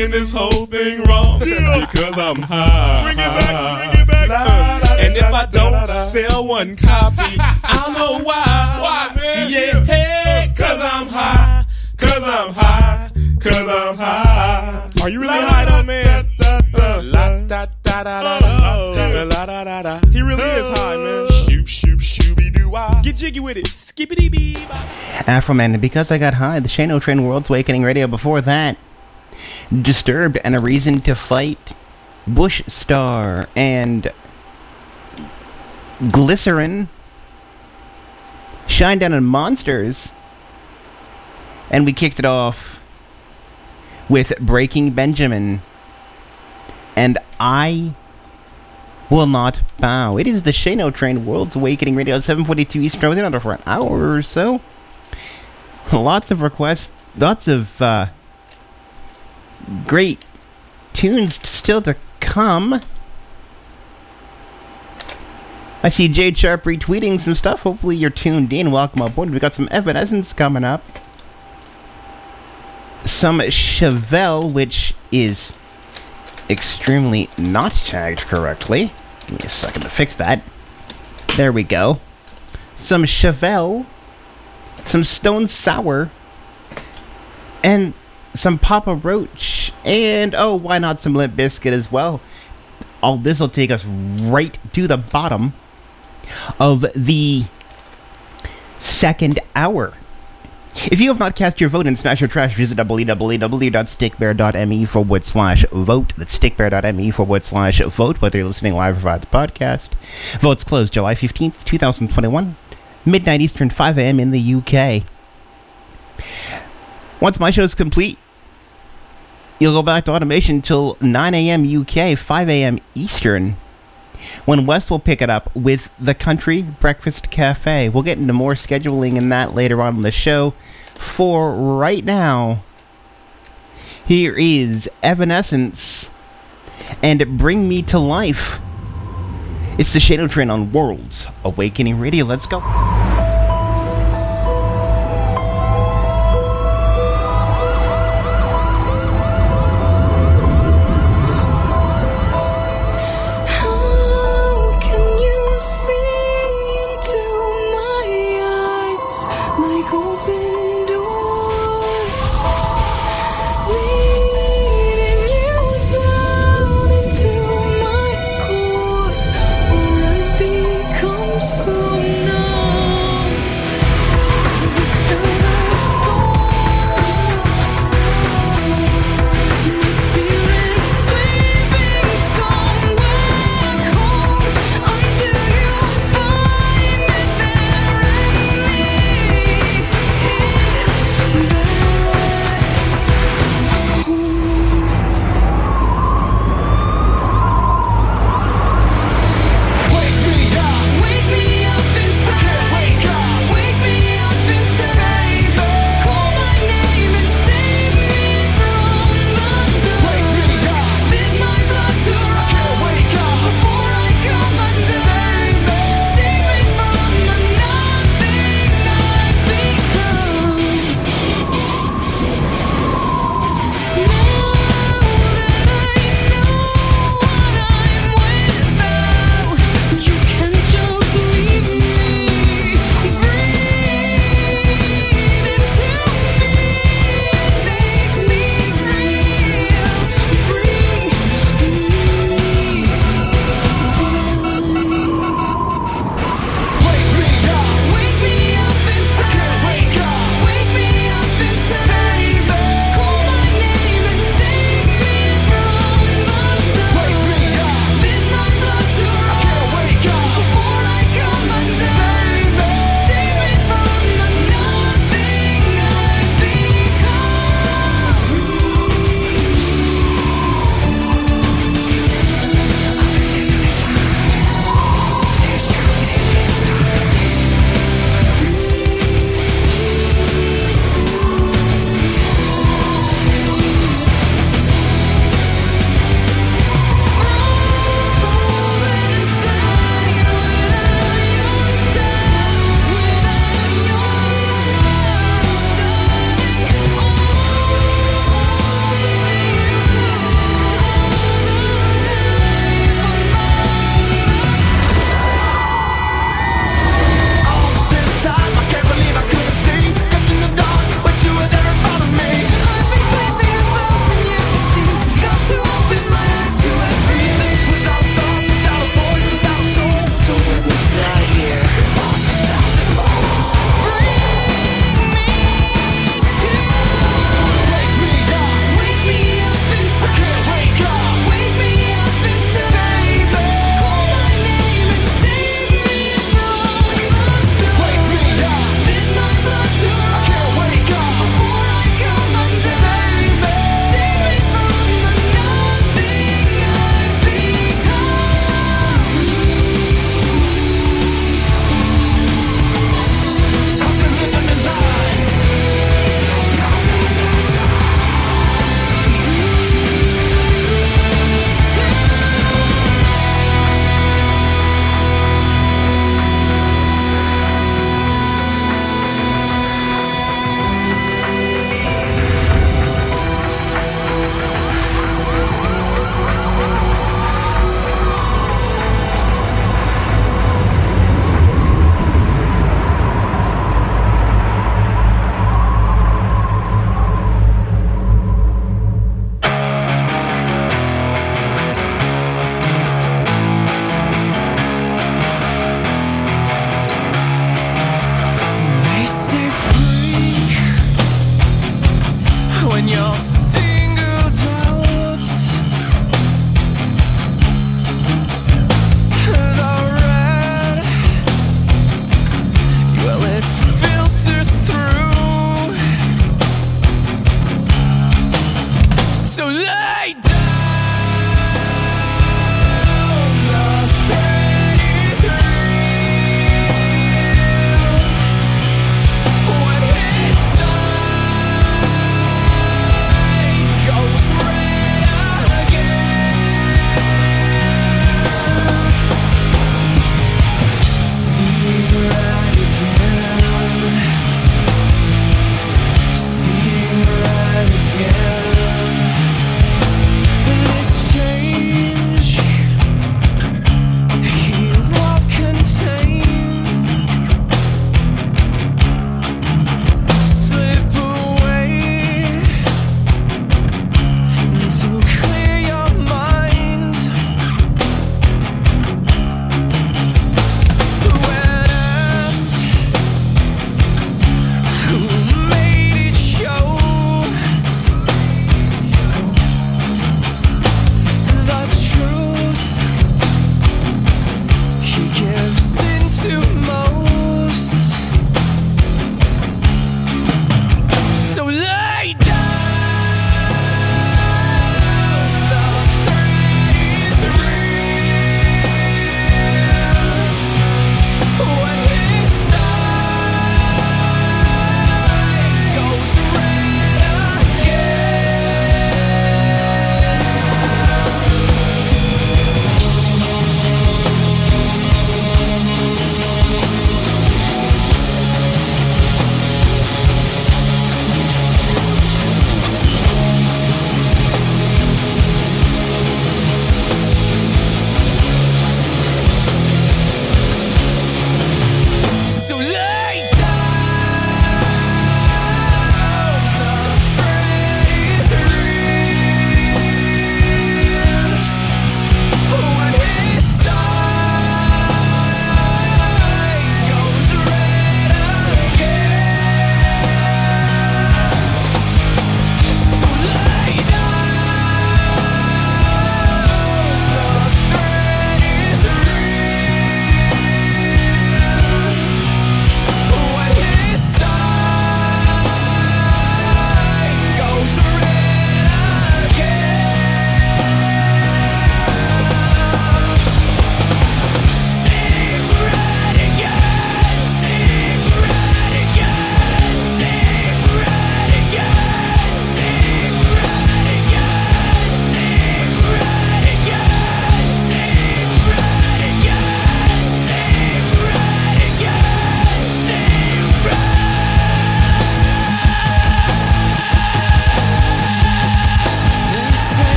I'm singing this whole thing wrong because I'm high. Bring it back, bring it back. and if I don't sell one copy, I don't know why. Why, man? Yeah, hey, uh, cause I'm uh. high. Cause I'm high. Cause I'm high. Are you really high though, man? Uh, da da da da da oh. da da da. He really is high, man. Uh. Shoop shoop shooby doo wah. Get jiggy with it. Skippity bee. Afroman, because I got high, the Shane O Train World's Awakening Radio before that. Disturbed and a Reason to Fight. Bush Star and Glycerine. Shine Down on Monsters. And we kicked it off with Breaking Benjamin. And I will not bow. It is the Shane O Train World's Awakening Radio 742 Eastern with another for an hour or so. Lots of requests, lots of uh, great tunes still to come. I see Jade Sharp retweeting some stuff. Hopefully you're tuned in. Welcome aboard. We got some Evanescence coming up. Some Chevelle, which is extremely not tagged correctly. Give me a second to fix that. There we go. Some Chevelle, some Stone Sour, and some Papa Roach, and oh, why not some Limp Bizkit as well? All this will take us right to the bottom of the second hour. If you have not cast your vote in smash your trash, visit www.stickbear.me forward slash vote. That's stickbear.me forward slash vote, whether you're listening live or via the podcast. Votes closed July 15th, 2021, midnight Eastern, 5 a.m. in the UK. Once my show is complete, you'll go back to automation till 9 a.m. UK, 5 a.m. Eastern when West will pick it up with the Country Breakfast Cafe. We'll get into more scheduling and that later on in the show. For right now, here is Evanescence and Bring Me to Life. It's the Shane O Train on Worlds Awakening Radio. Let's go.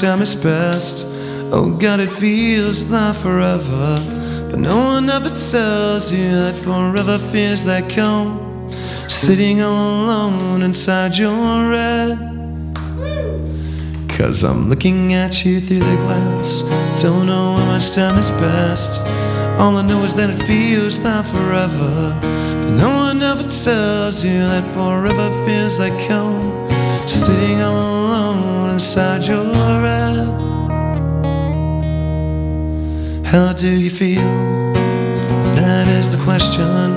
Time has passed. Oh God, it feels like forever. But no one ever tells you that forever feels like home. Sitting all alone inside your head. Cause I'm looking at you through the glass. Don't know how much time has passed. All I know is that it feels like forever. But no one ever tells you that forever feels like home. Sitting all alone inside your How do you feel? That is the question.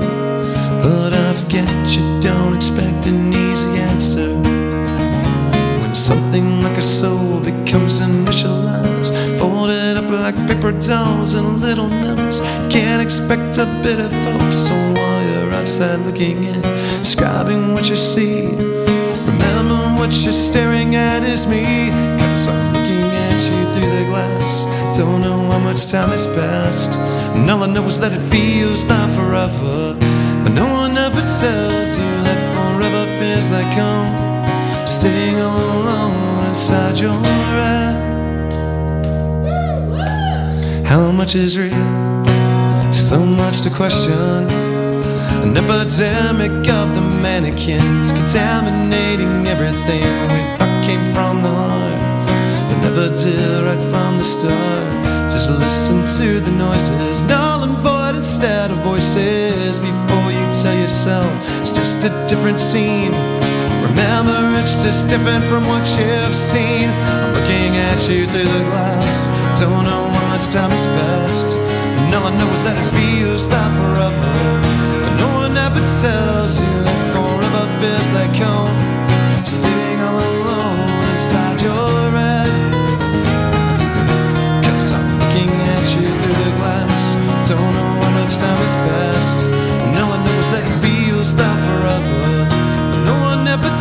But I forget you don't expect an easy answer. When something like a soul becomes initialized, folded up like paper dolls and little notes, can't expect a bit of hope. So while you're outside looking in, describing what you see, remember what you're staring at is me. Cause I'm Don't know how much time has passed. And all I know is that it feels like forever. But no one ever tells you that forever feels like home. Sitting all alone inside your head. How much is real? So much to question. An epidemic of the mannequins contaminating everything we thought came from the heart. Never did right from the start. Just listen to the noises, null and void instead of voices. Before you tell yourself it's just a different scene. Remember, it's just different from what you've seen. I'm looking at you through the glass. Don't know how much time has passed. And all I know is that it feels like forever. But no one ever tells you that forever feels like home. Sitting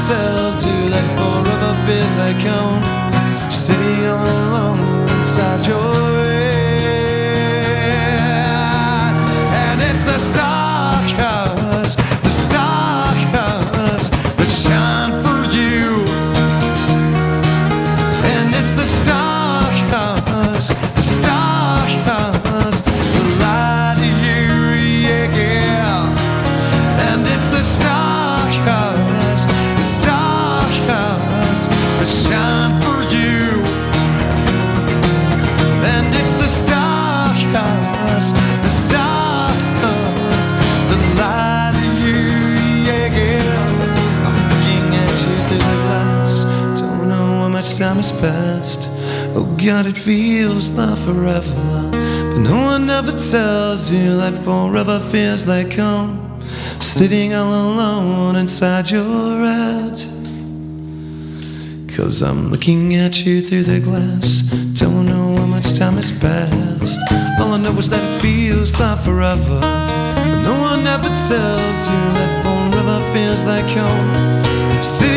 tells you that forever feels like home. Sitting all alone inside your passed. Oh God, it feels like forever. But no one ever tells you that forever feels like home. Sitting all alone inside your head. Cause I'm looking at you through the glass. Don't know how much time has passed. All I know is that it feels like forever. But no one ever tells you that forever feels like home. Sitting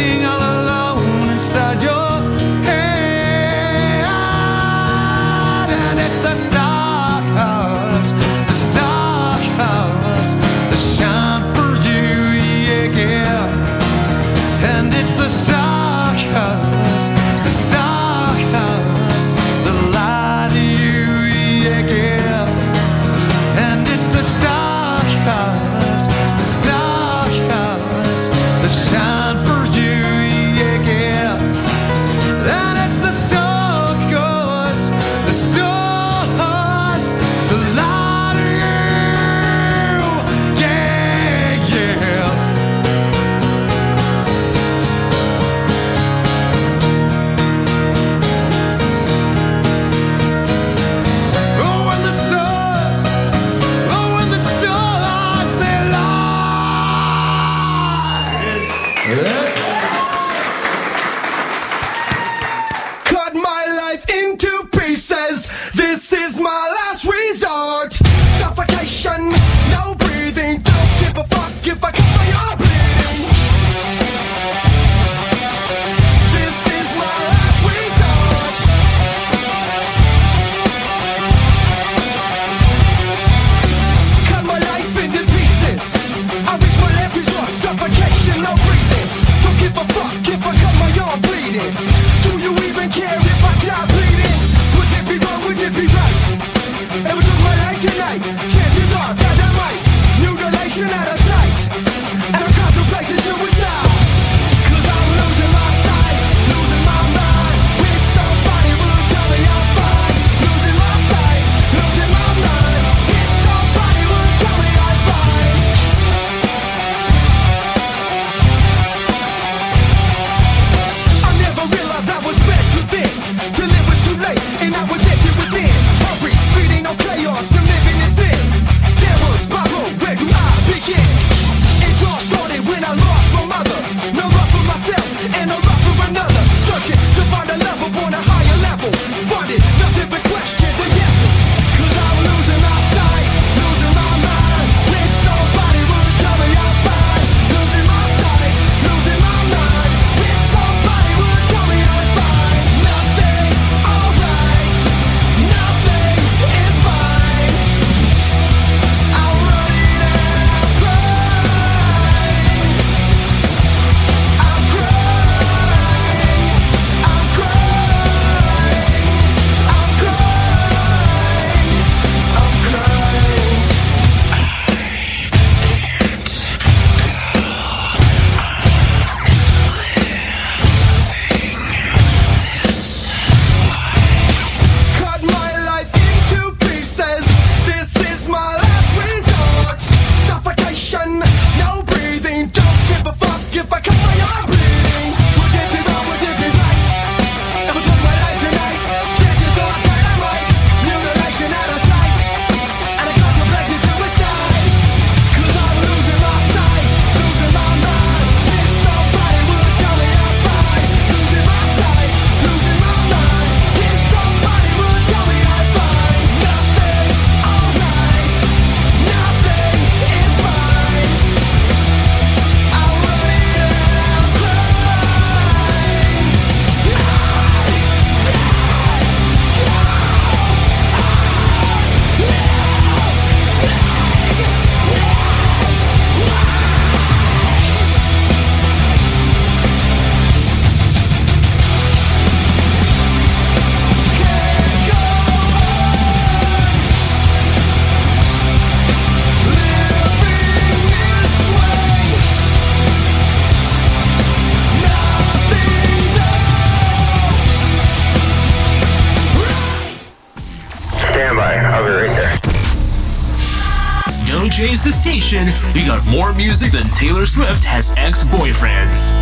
music than Taylor Swift has ex boyfriends.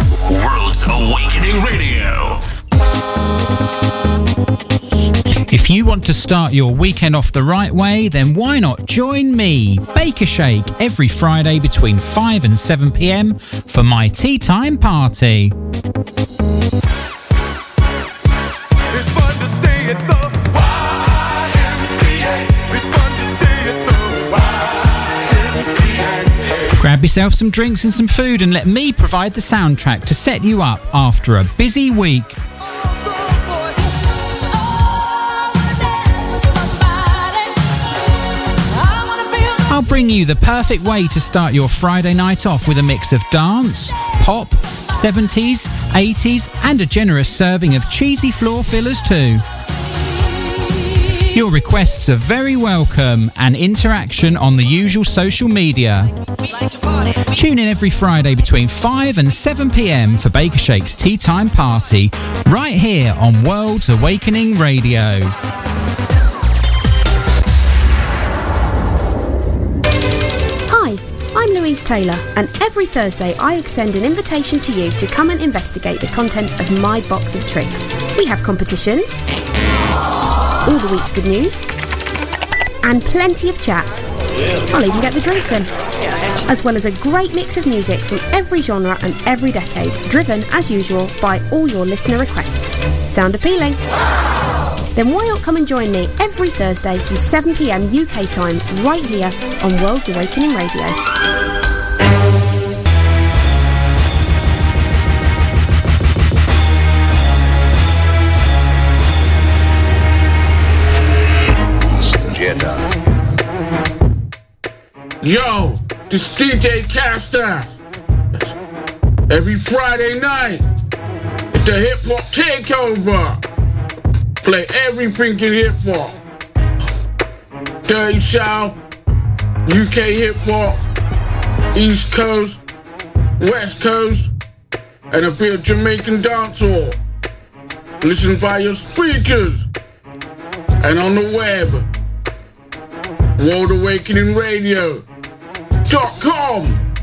World's Awakening Radio. If you want to start your weekend off the right way, then why not join me, Baker Shake, every Friday between 5 and 7 pm for my tea time party. Yourself some drinks and some food and let me provide the soundtrack to set you up after a busy week. I'll bring you the perfect way to start your Friday night off with a mix of dance, pop, 70s, 80s, and a generous serving of cheesy floor fillers too. Your requests are very welcome and interaction on the usual social media. Tune in every Friday between 5 and 7 pm for Baker Shake's Tea Time Party, right here on World's Awakening Radio. Hi, I'm Louise Taylor, and every Thursday I extend an invitation to you to come and investigate the contents of my box of tricks. We have competitions, all the week's good news, and plenty of chat. I'll even get the drinks in. As well as a great mix of music from every genre and every decade, driven, as usual, by all your listener requests. Sound appealing? Then why not come and join me every Thursday from 7pm UK time, right here on World's Awakening Radio. Yo, this DJ Caster. Every Friday night, it's a hip hop takeover. Play everything in hip hop. Dirty South, UK hip hop, East Coast, West Coast, and a bit of Jamaican dancehall. Listen by your speakers and on the web. World Awakening Radio.com.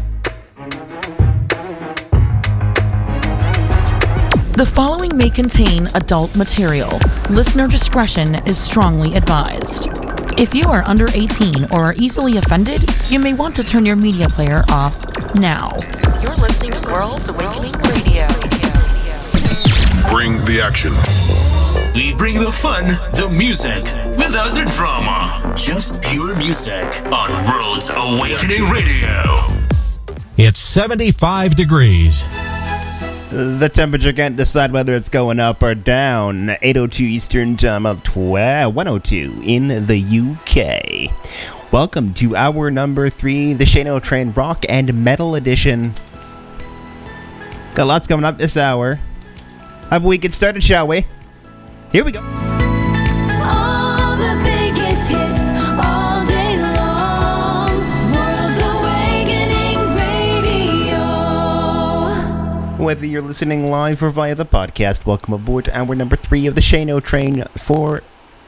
The following may contain adult material. Listener discretion is strongly advised. If you are under 18 or are easily offended, you may want to turn your media player off now. You're listening to World's Awakening Radio. Bring the action. We bring the fun, the music, without the drama. Just pure music on World's Awakening Radio. It's 75 degrees. The temperature can't decide whether it's going up or down. 802 Eastern Time of 12, 102 in the UK. Welcome to hour number three, the Shane O Train Rock and Metal Edition. Got lots coming up this hour. How about we get started, shall we? Here we go. All the biggest hits all day long. World's Awakening Radio. Whether you're listening live or via the podcast, welcome aboard to hour number three of the Shane O Train for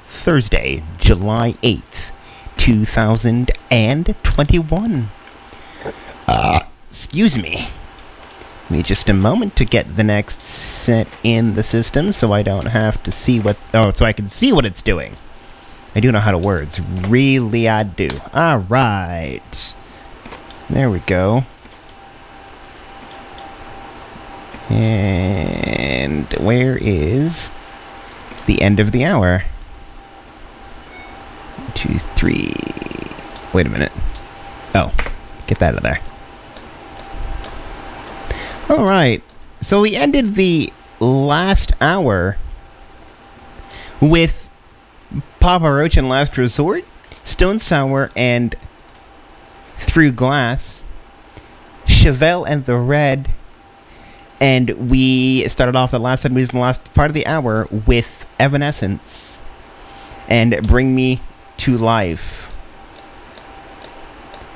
Thursday, July 8th, 2021. Uh, excuse me. Me just a moment to get the next set in the system so I don't have to see what. Oh, so I can see what it's doing. I do know how to words. Really, I do. Alright. There we go. And where is the end of the hour? Two, three. Wait a minute. Oh, get that out of there. All right. So we ended the last hour with Papa Roach and Last Resort, Stone Sour, and Through Glass, Chevelle and the Red, and we started off the last time we was the last part of the hour with Evanescence and Bring Me to Life.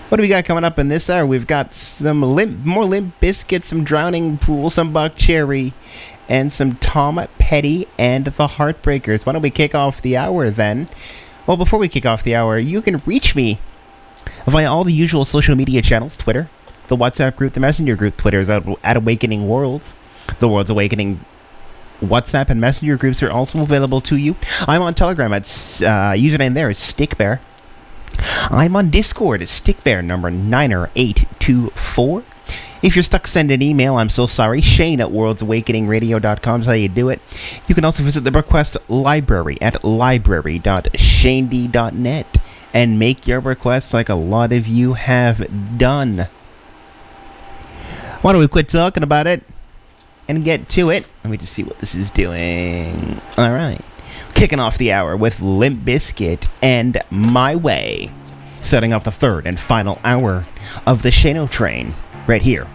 What do we got coming up in this hour? We've got some limp, more Limp Bizkits, some drowning pool, some Buckcherry, and some Tom Petty and the Heartbreakers. Why don't we kick off the hour then? Well, before we kick off the hour, you can reach me via all the usual social media channels Twitter, the WhatsApp group, the Messenger group. Twitter is at, at Awakening Worlds. The World's Awakening WhatsApp and Messenger groups are also available to you. I'm on Telegram. It's uh, username there is Stickbear. I'm on Discord. It's Stickbear number 90824. If you're stuck, send an email. I'm so sorry. Shane at worldsawakeningradio.com is how you do it. You can also visit the request library at library.shaned.net and make your requests like a lot of you have done. Why don't we quit talking about it and get to it? Let me just see what this is doing. All right. Kicking off the hour with Limp Bizkit and My Way. Setting off the third and final hour of the Shane O Train right here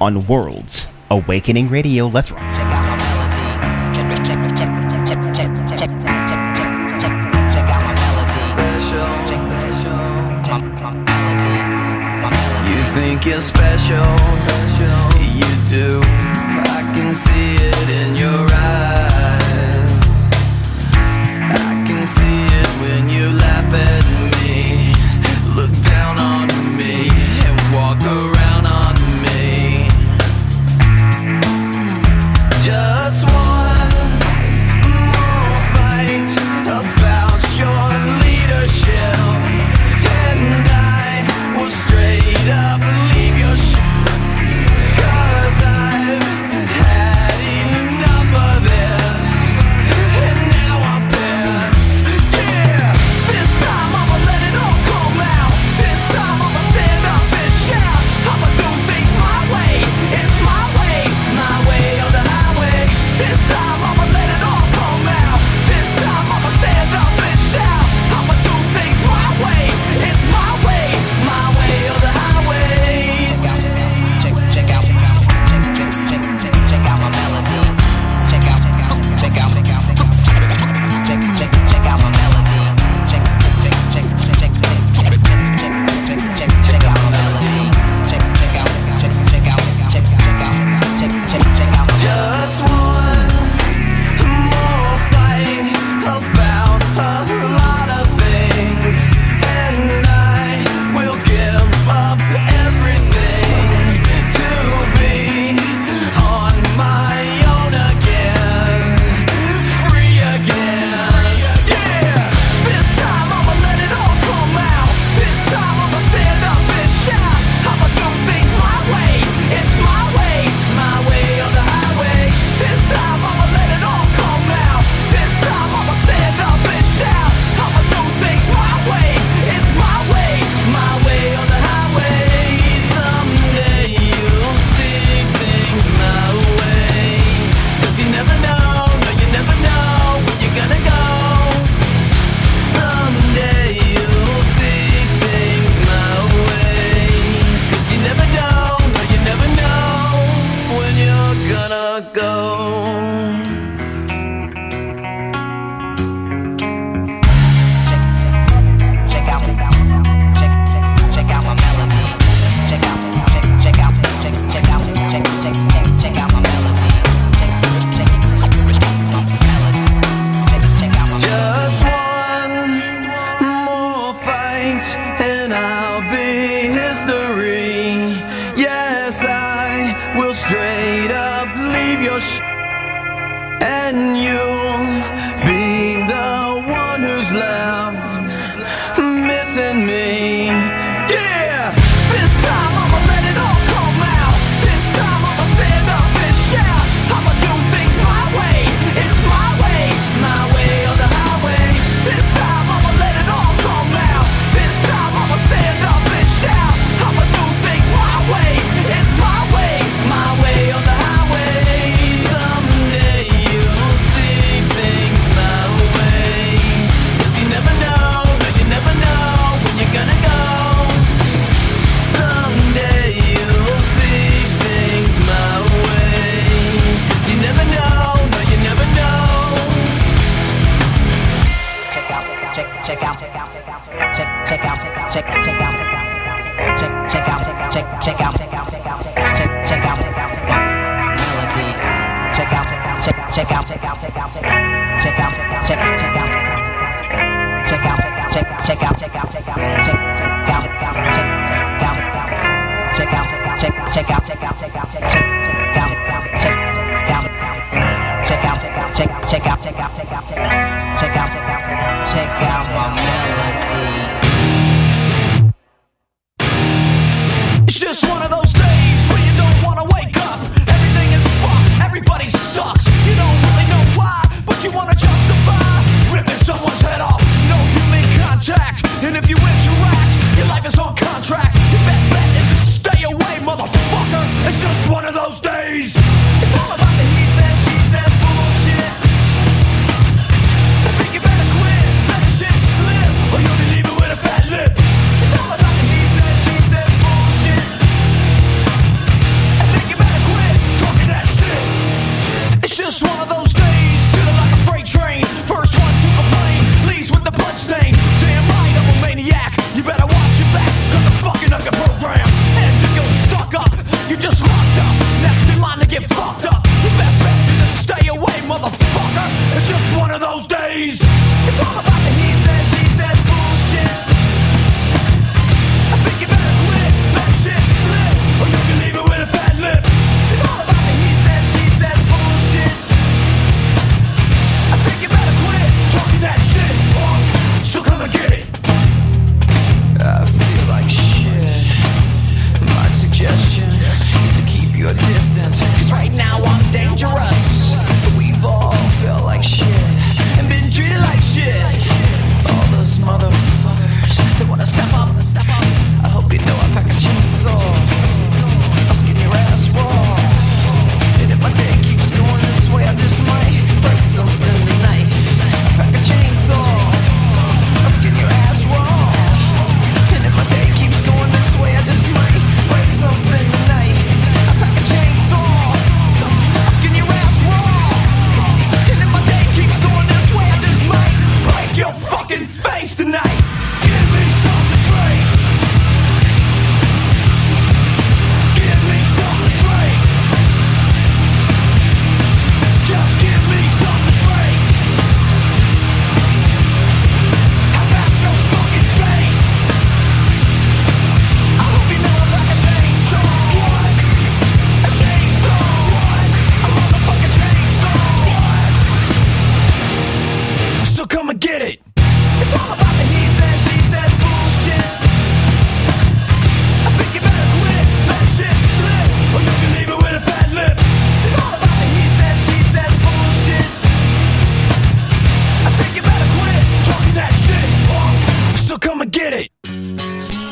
on Worlds Awakening Radio. Let's rock. You think you're special, you do. I can see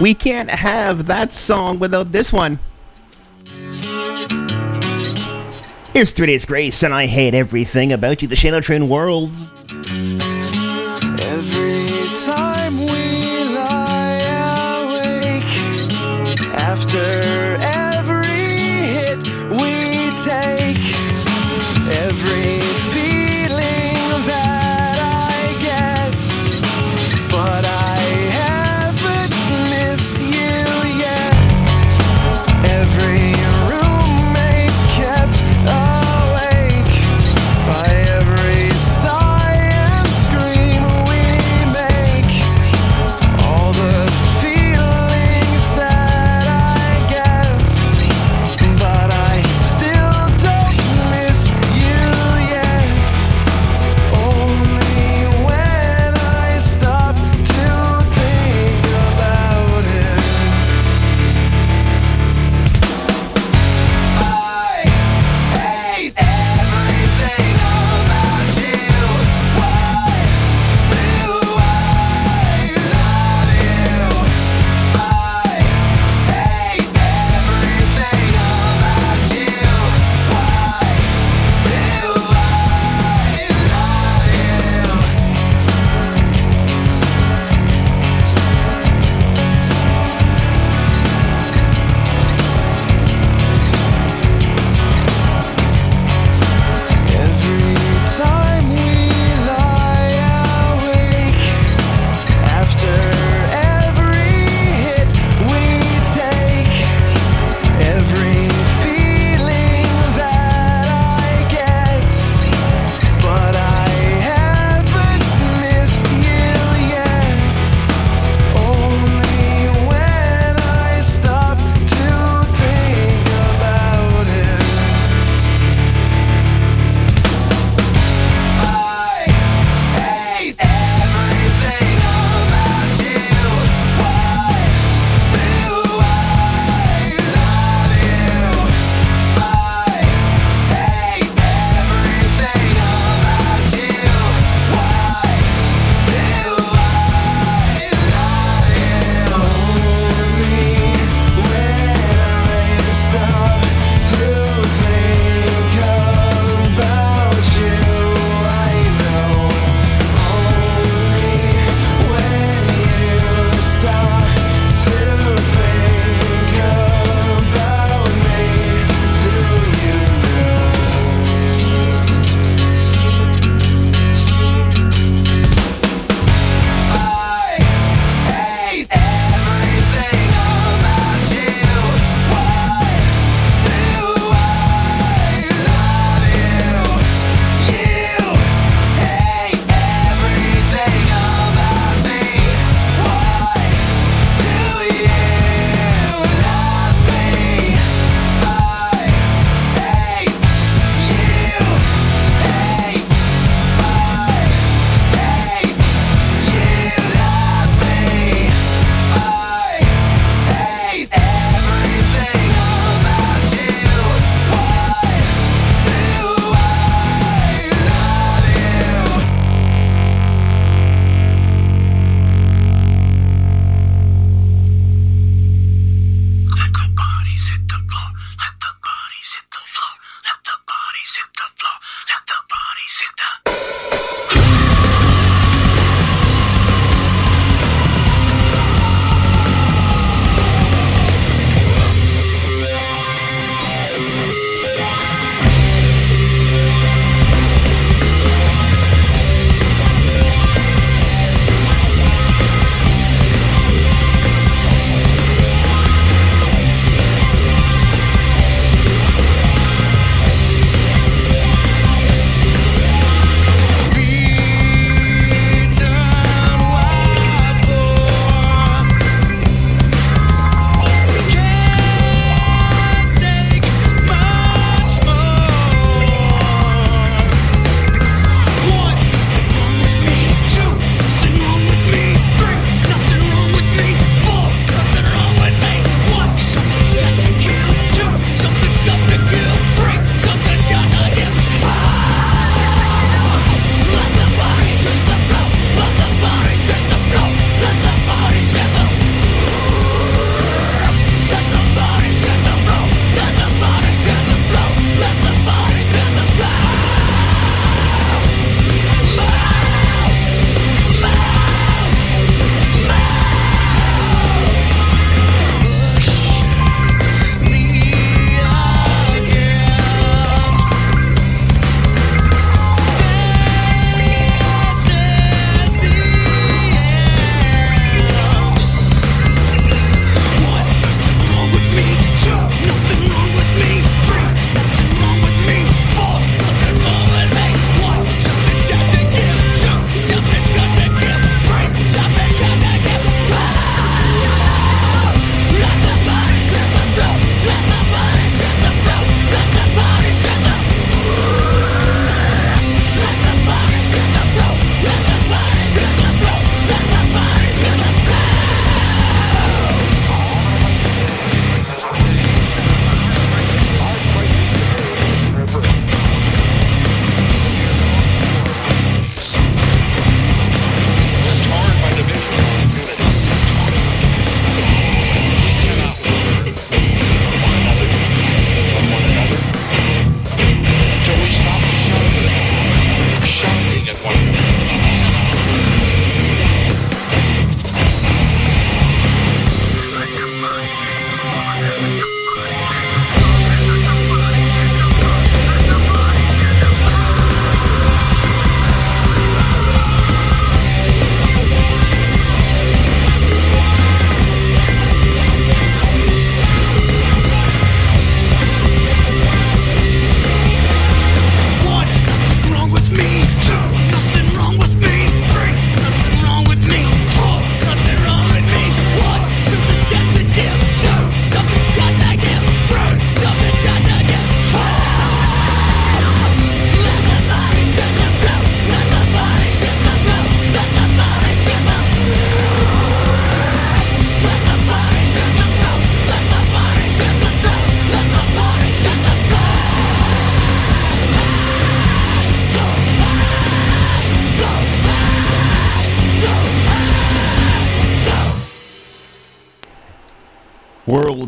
We can't have that song without this one. Here's Three Days Grace, and I hate everything about you, the Shane O Train Worlds.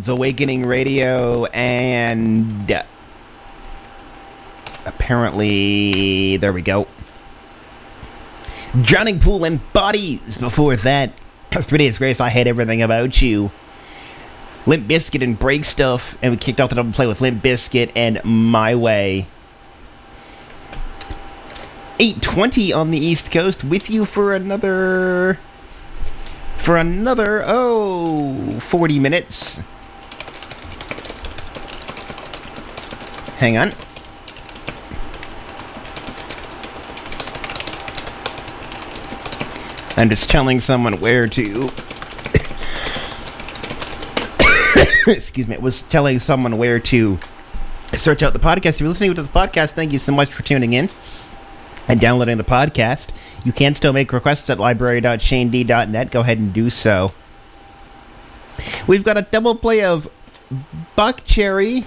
World's Awakening Radio, and apparently, there we go. Drowning Pool and Bodies. Before that, (clears throat) Three Days Grace, I Hate Everything About You. Limp Bizkit and Break Stuff, and we kicked off the double play with Limp Bizkit and My Way. 820 on the East Coast with you for another for another oh 40 minutes. Hang on. I'm just telling someone where to (coughs) excuse me, I was telling someone where to search out the podcast. If you're listening to the podcast, thank you so much for tuning in and downloading the podcast. You can still make requests at library.shaned.net. Go ahead and do so. We've got a double play of Buckcherry,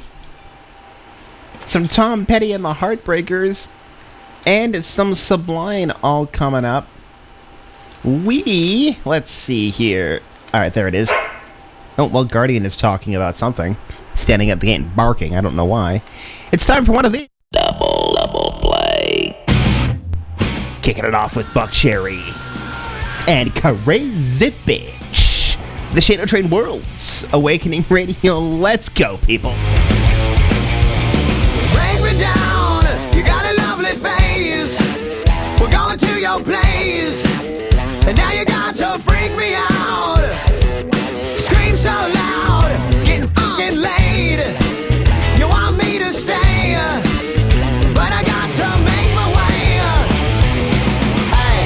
some Tom Petty and the Heartbreakers, and some Sublime all coming up. We, let's see here. All right, there it is. Oh, well, Guardian is talking about something. Standing the gate and barking. I don't know why. It's time for one of these. Double, double play. Kicking it off with Buckcherry and Crazy Bitch. The Shane O Train Worlds Awakening Radio. Let's go, people. Your place. And now you got to freak me out. Scream so loud. Getting fucking laid. You want me to stay. But I got to make my way. Hey,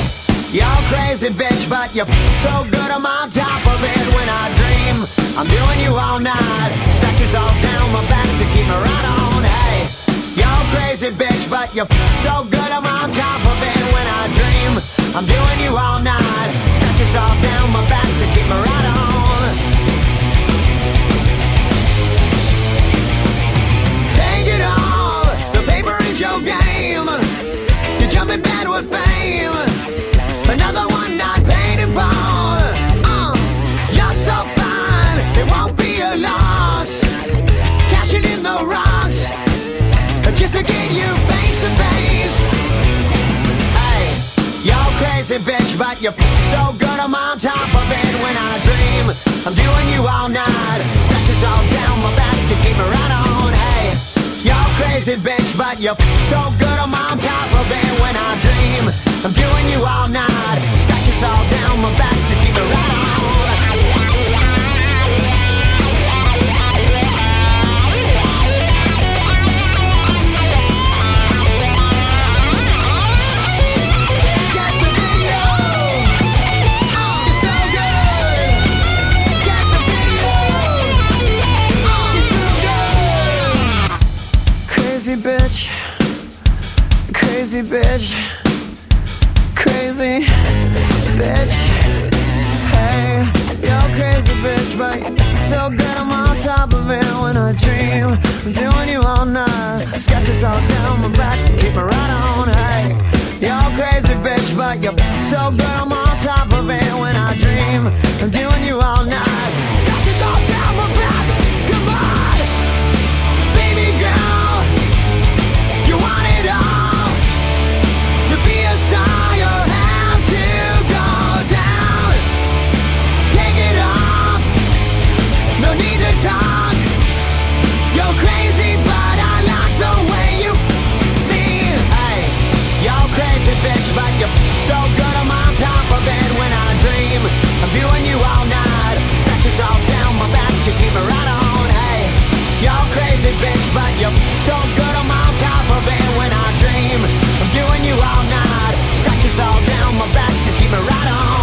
you're crazy bitch, but you're so good I'm on top of it when I dream. I'm doing you all night. Scratches all down my back to keep me right on. Hey, you're crazy bitch, but you're so good I'm on top of it dream. I'm doing you all night. Scratches all down but you're so good I'm on top of it when I dream. I'm doing you all night. Scratches all down my back to keep me right on. Hey, you're crazy bitch, but you're so good I'm on top of it when I dream. I'm doing you all night. Scratches all down my back to keep me right on. Crazy bitch, crazy bitch, crazy bitch. Hey, you're crazy bitch, but so good I'm on top of it when I dream. I'm doing you all night, scratches all down my back to keep me right on. Hey, you're crazy bitch, but you're so good I'm on top of it when I dream. I'm doing you all night, scratches all down my back. Come on, crazy bitch, but you're so good I'm on top of it when I dream. I'm doing you all night. Scratches all down my back, you keep me right on. Hey, you're crazy bitch, but you're so good I'm on top of it when I dream. I'm doing you all night. Scratches all down my back, you keep me right on.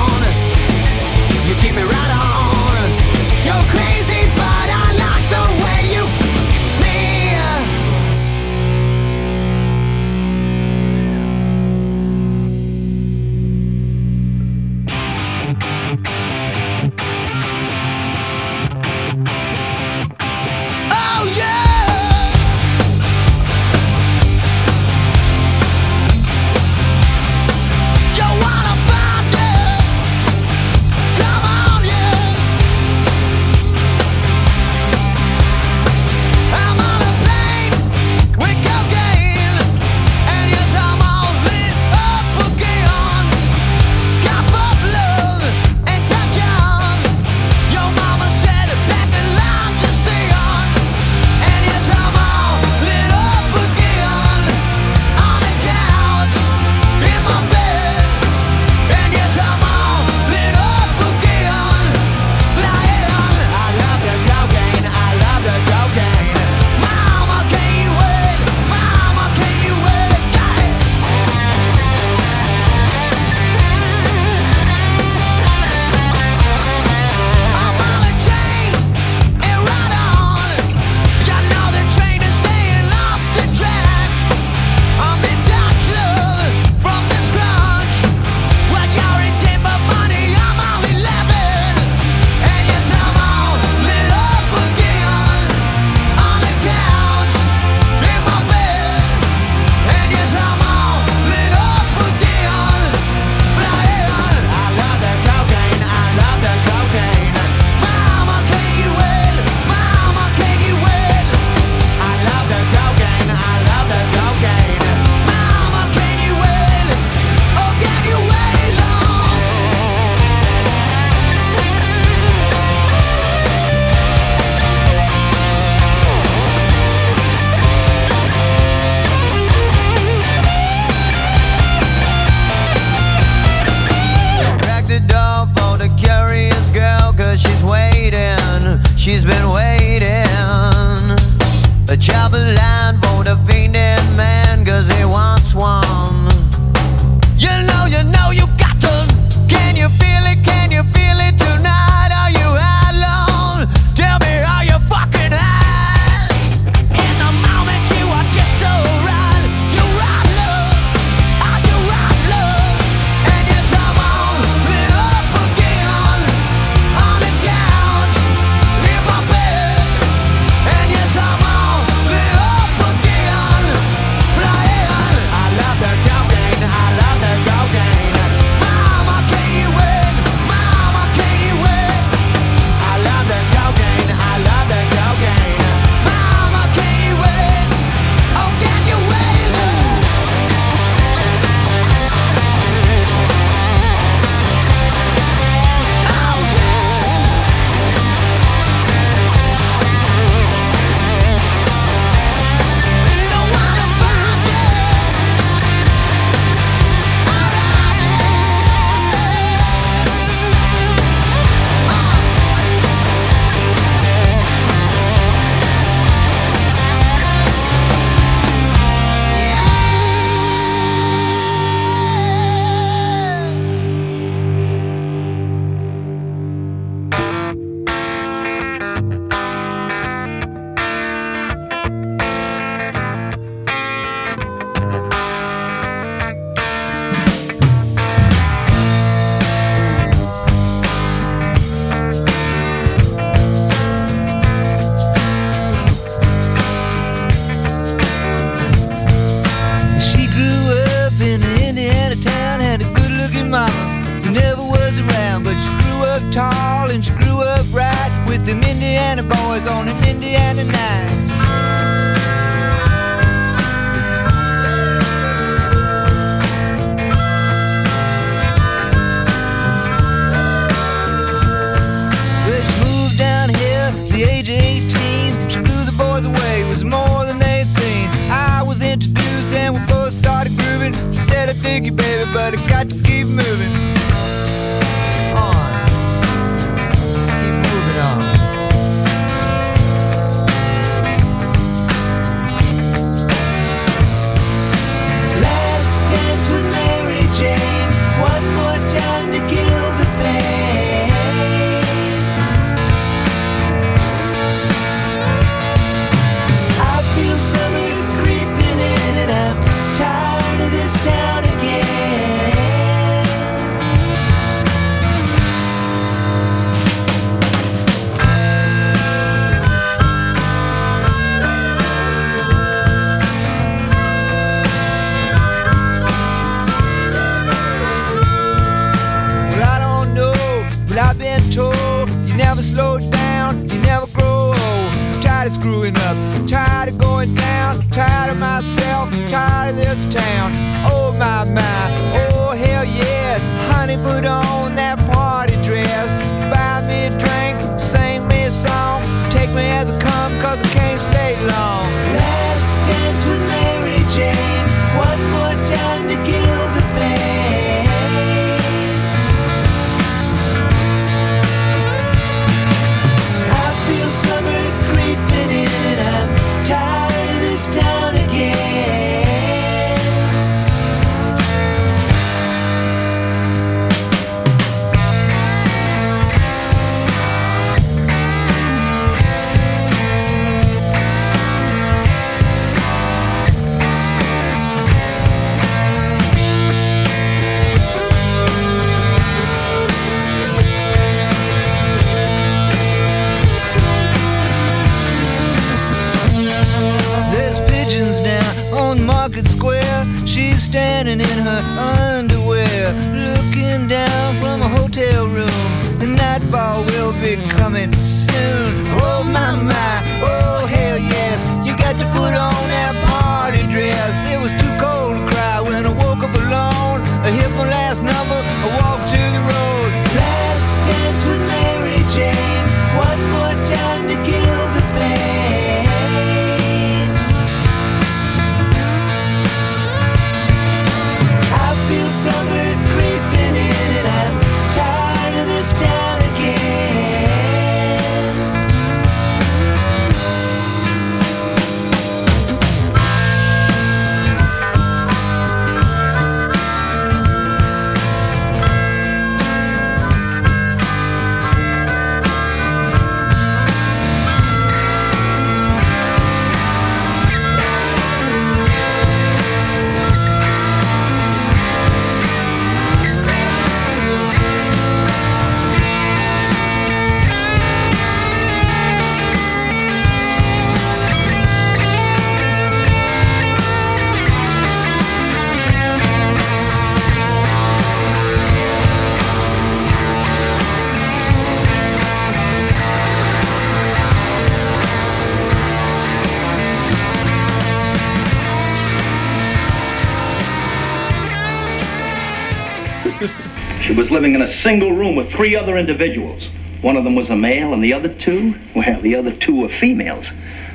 was living in a single room with three other individuals. One of them was a male, and the other two, well, the other two were females.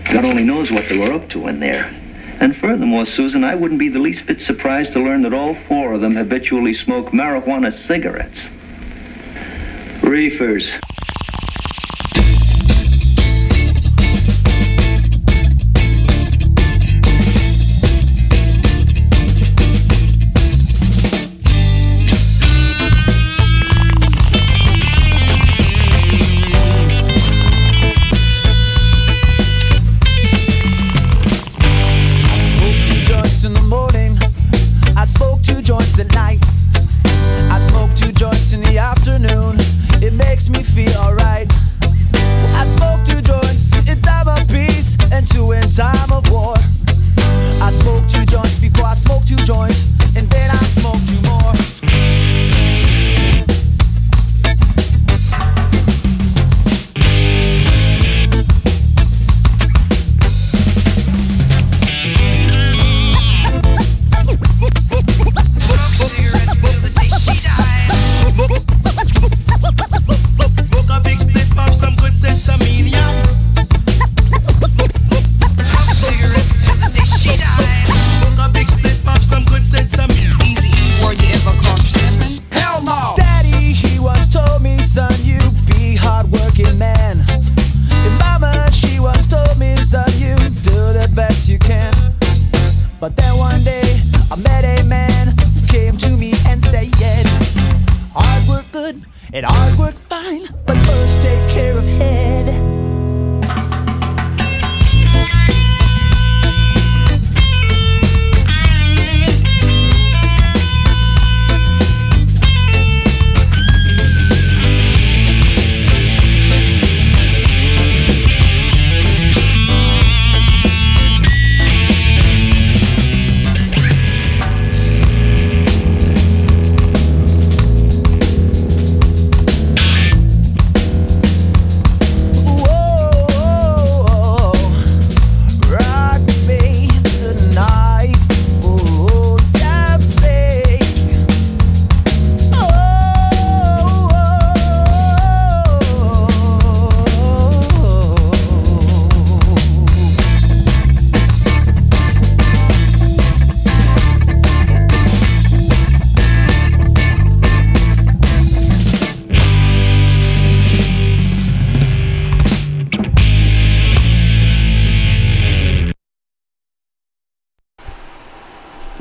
God only knows what they were up to in there. And furthermore, Susan, I wouldn't be the least bit surprised to learn that all four of them habitually smoke marijuana cigarettes. Reefers.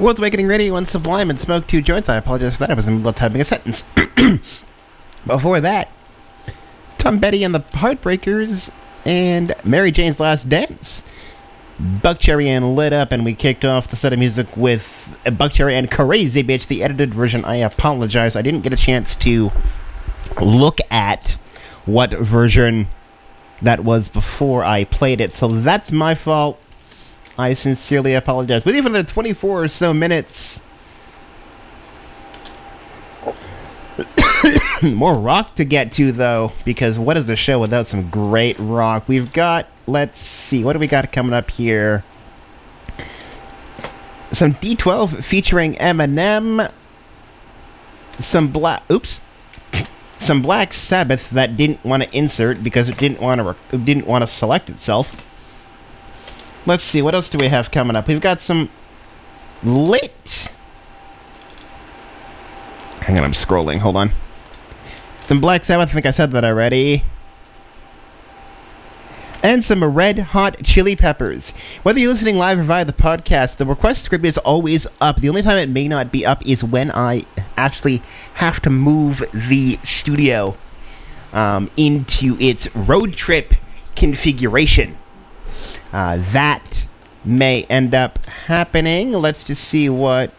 World's Awakening Radio on Sublime and Smoke Two Joints. I apologize for that. I was in the middle of typing a sentence. (clears throat) Before that, Tom Petty and the Heartbreakers and Mary Jane's Last Dance. Buckcherry and Lit Up, and we kicked off the set of music with Buckcherry and Crazy Bitch, the edited version. I apologize. I didn't get a chance to look at what version that was before I played it, so that's my fault. I sincerely apologize. With even the 24 or so minutes, (coughs) more rock to get to, though, because what is the show without some great rock? We've got, let's see, what do we got coming up here? Some D12 featuring Eminem, some black, oops, (coughs) some Black Sabbath that didn't want to insert because it didn't want to didn't want to select itself. Let's see, what else do we have coming up? We've got some lit. Hang on, I'm scrolling. Hold on. Some Black Sabbath. I think I said that already. And some red hot chili peppers. Whether you're listening live or via the podcast, the request script is always up. The only time it may not be up is when I actually have to move the studio um, into its road trip configuration. Uh, that may end up happening. Let's just see what.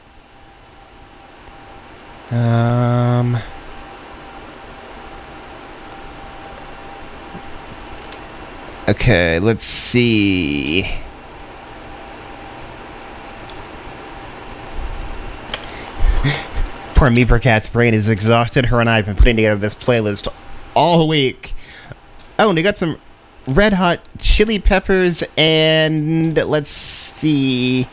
Um. Okay, let's see. (laughs) Poor Meepercat's brain is exhausted. Her and I have been putting together this playlist all week. Oh, and we got some red hot chili peppers and let's see.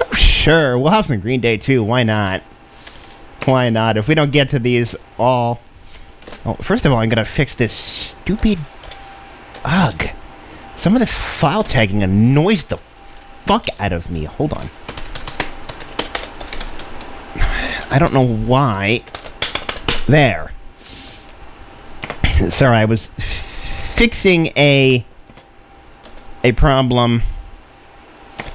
Oh, sure, we'll have some Green Day too. Why not? Why not? If we don't get to these all. Well, first of all, I'm gonna fix this stupid. Ugh. Some of this file tagging annoys the fuck out of me. Hold on. (sighs) I don't know why. There. Sorry, I was fixing a a problem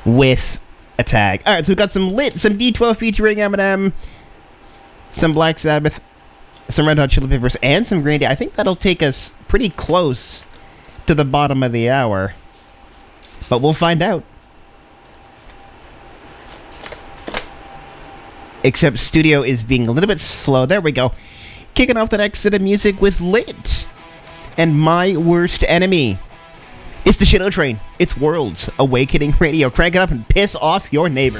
with a tag. All right, so we've got some lit, some D12 featuring Eminem, some Black Sabbath, some Red Hot Chili Peppers, and some Green Day. I think that'll take us pretty close to the bottom of the hour, but we'll find out. Except studio is being a little bit slow. There we go. Kicking off the next set of music with Lit and My Worst Enemy. It's the Shane O Train. It's World's Awakening Radio. Crank it up and piss off your neighbor.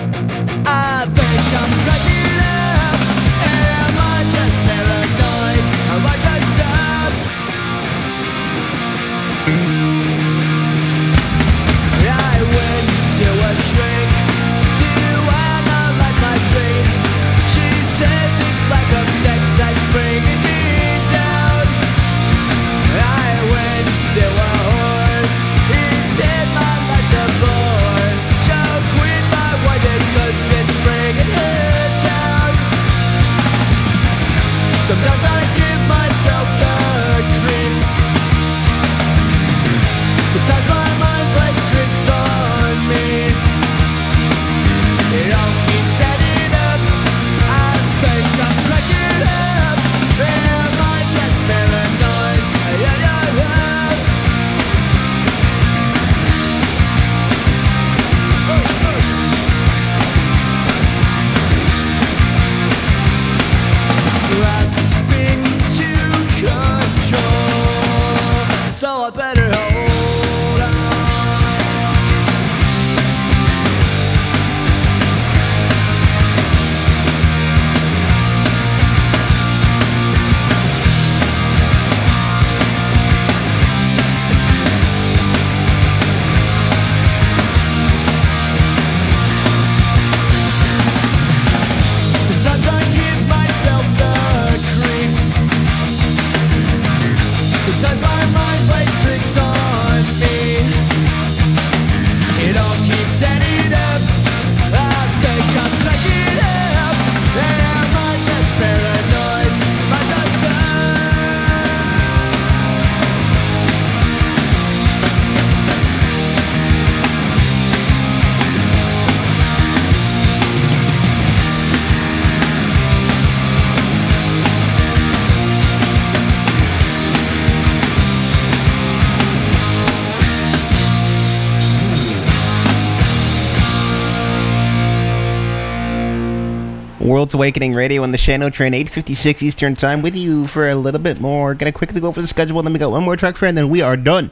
World's Awakening Radio on the Shane O Train, 8.56 Eastern Time, with you for a little bit more. Gonna quickly go over the schedule, then we got one more track for, and then we are done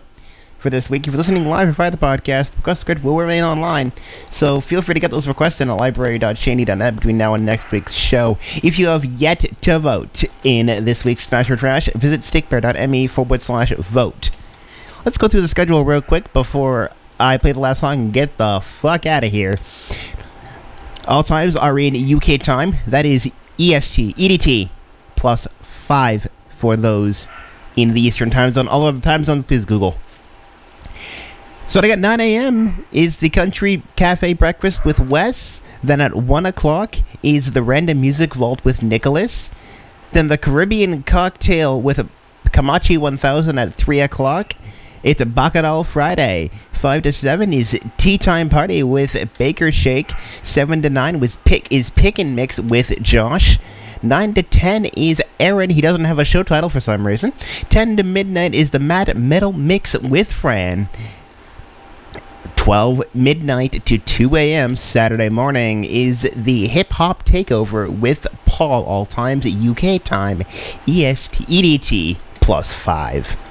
for this week. If you're listening live or via the podcast, the request script will remain online, so feel free to get those requests in at library.shaney.net between now and next week's show. If you have yet to vote in this week's Smash or Trash, visit stickbear.me forward slash vote. Let's go through the schedule real quick before I play the last song and get the fuck out of here. All times are in UK time. That is EST, EDT, plus five for those in the Eastern time zone. All other time zones, please Google. So I got 9 a.m. is the Country Cafe Breakfast with Wes. Then at 1 o'clock is the Random Music Vault with Nicholas. Then the Caribbean Cocktail with Kamachi 1000 at 3 o'clock. It's a Bacalhau Friday. 5 to 7 is Tea Time Party with Baker Shake. 7 to 9 was pick is Pick and Mix with Josh. 9 to 10 is Aaron. He doesn't have a show title for some reason. 10 to midnight is the Mad Metal Mix with Fran. 12 midnight to 2 a.m. Saturday morning is the Hip Hop Takeover with Paul, all times UK time, EST, EDT plus 5.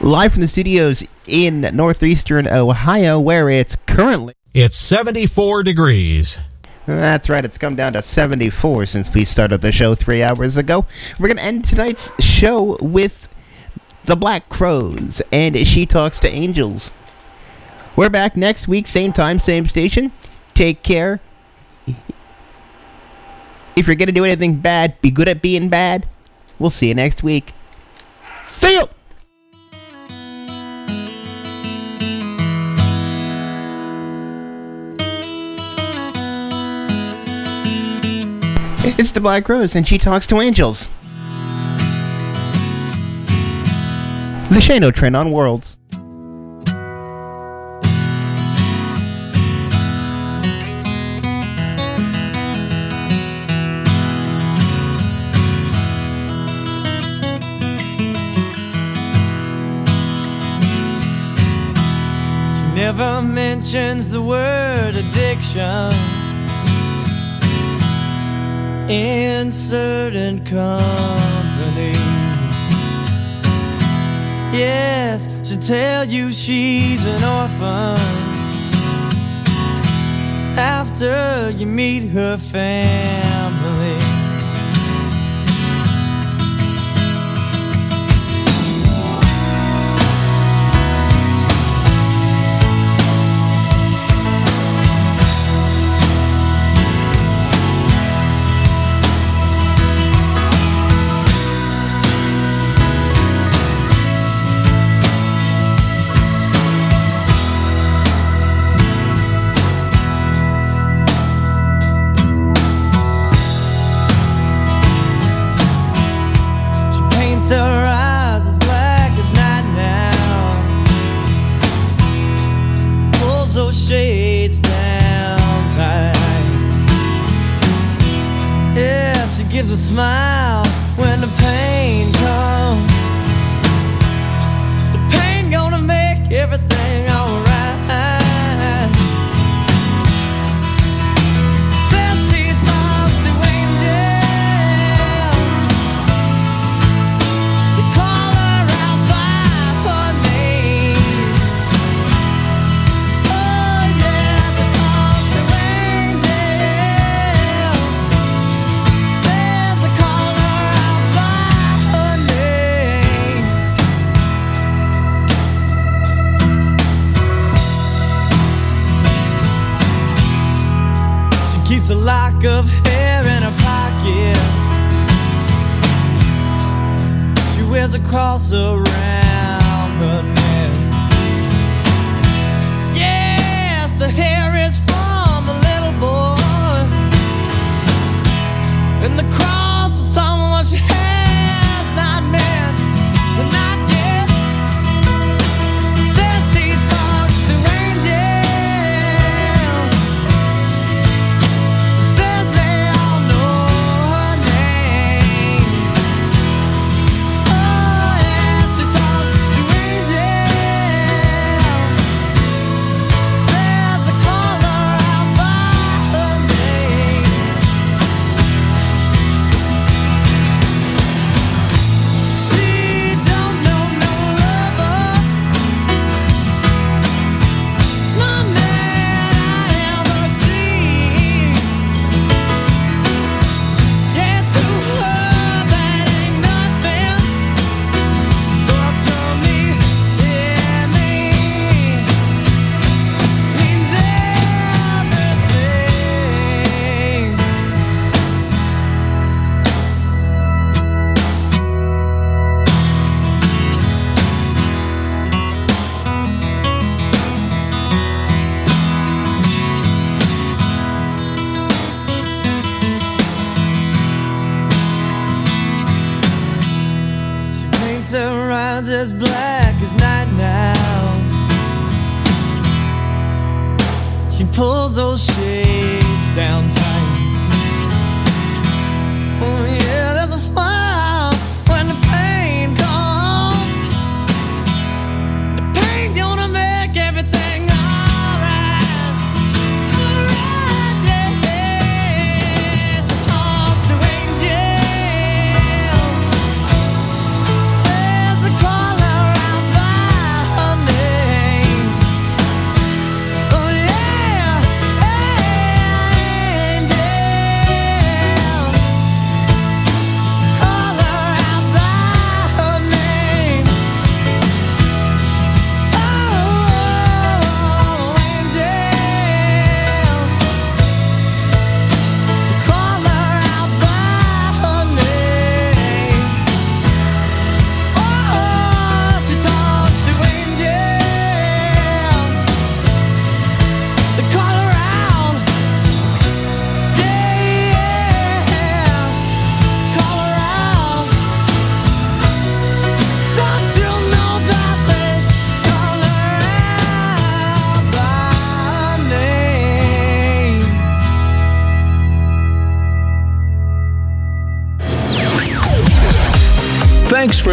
Live from the studios in northeastern Ohio, where it's currently. It's 74 degrees. That's right, it's come down to 74 since we started the show three hours ago. We're going to end tonight's show with the Black Crowes and She Talks to Angels. We're back next week, same time, same station. Take care. If you're going to do anything bad, be good at being bad. We'll see you next week. See you! (laughs) It's the Black Rose, and she talks to angels. The Shane O Train on Worlds. never mentions the word addiction in certain company. Yes, she'll tell you she's an orphan after you meet her family.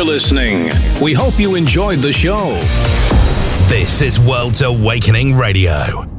For listening. We hope you enjoyed the show. This is World's Awakening Radio.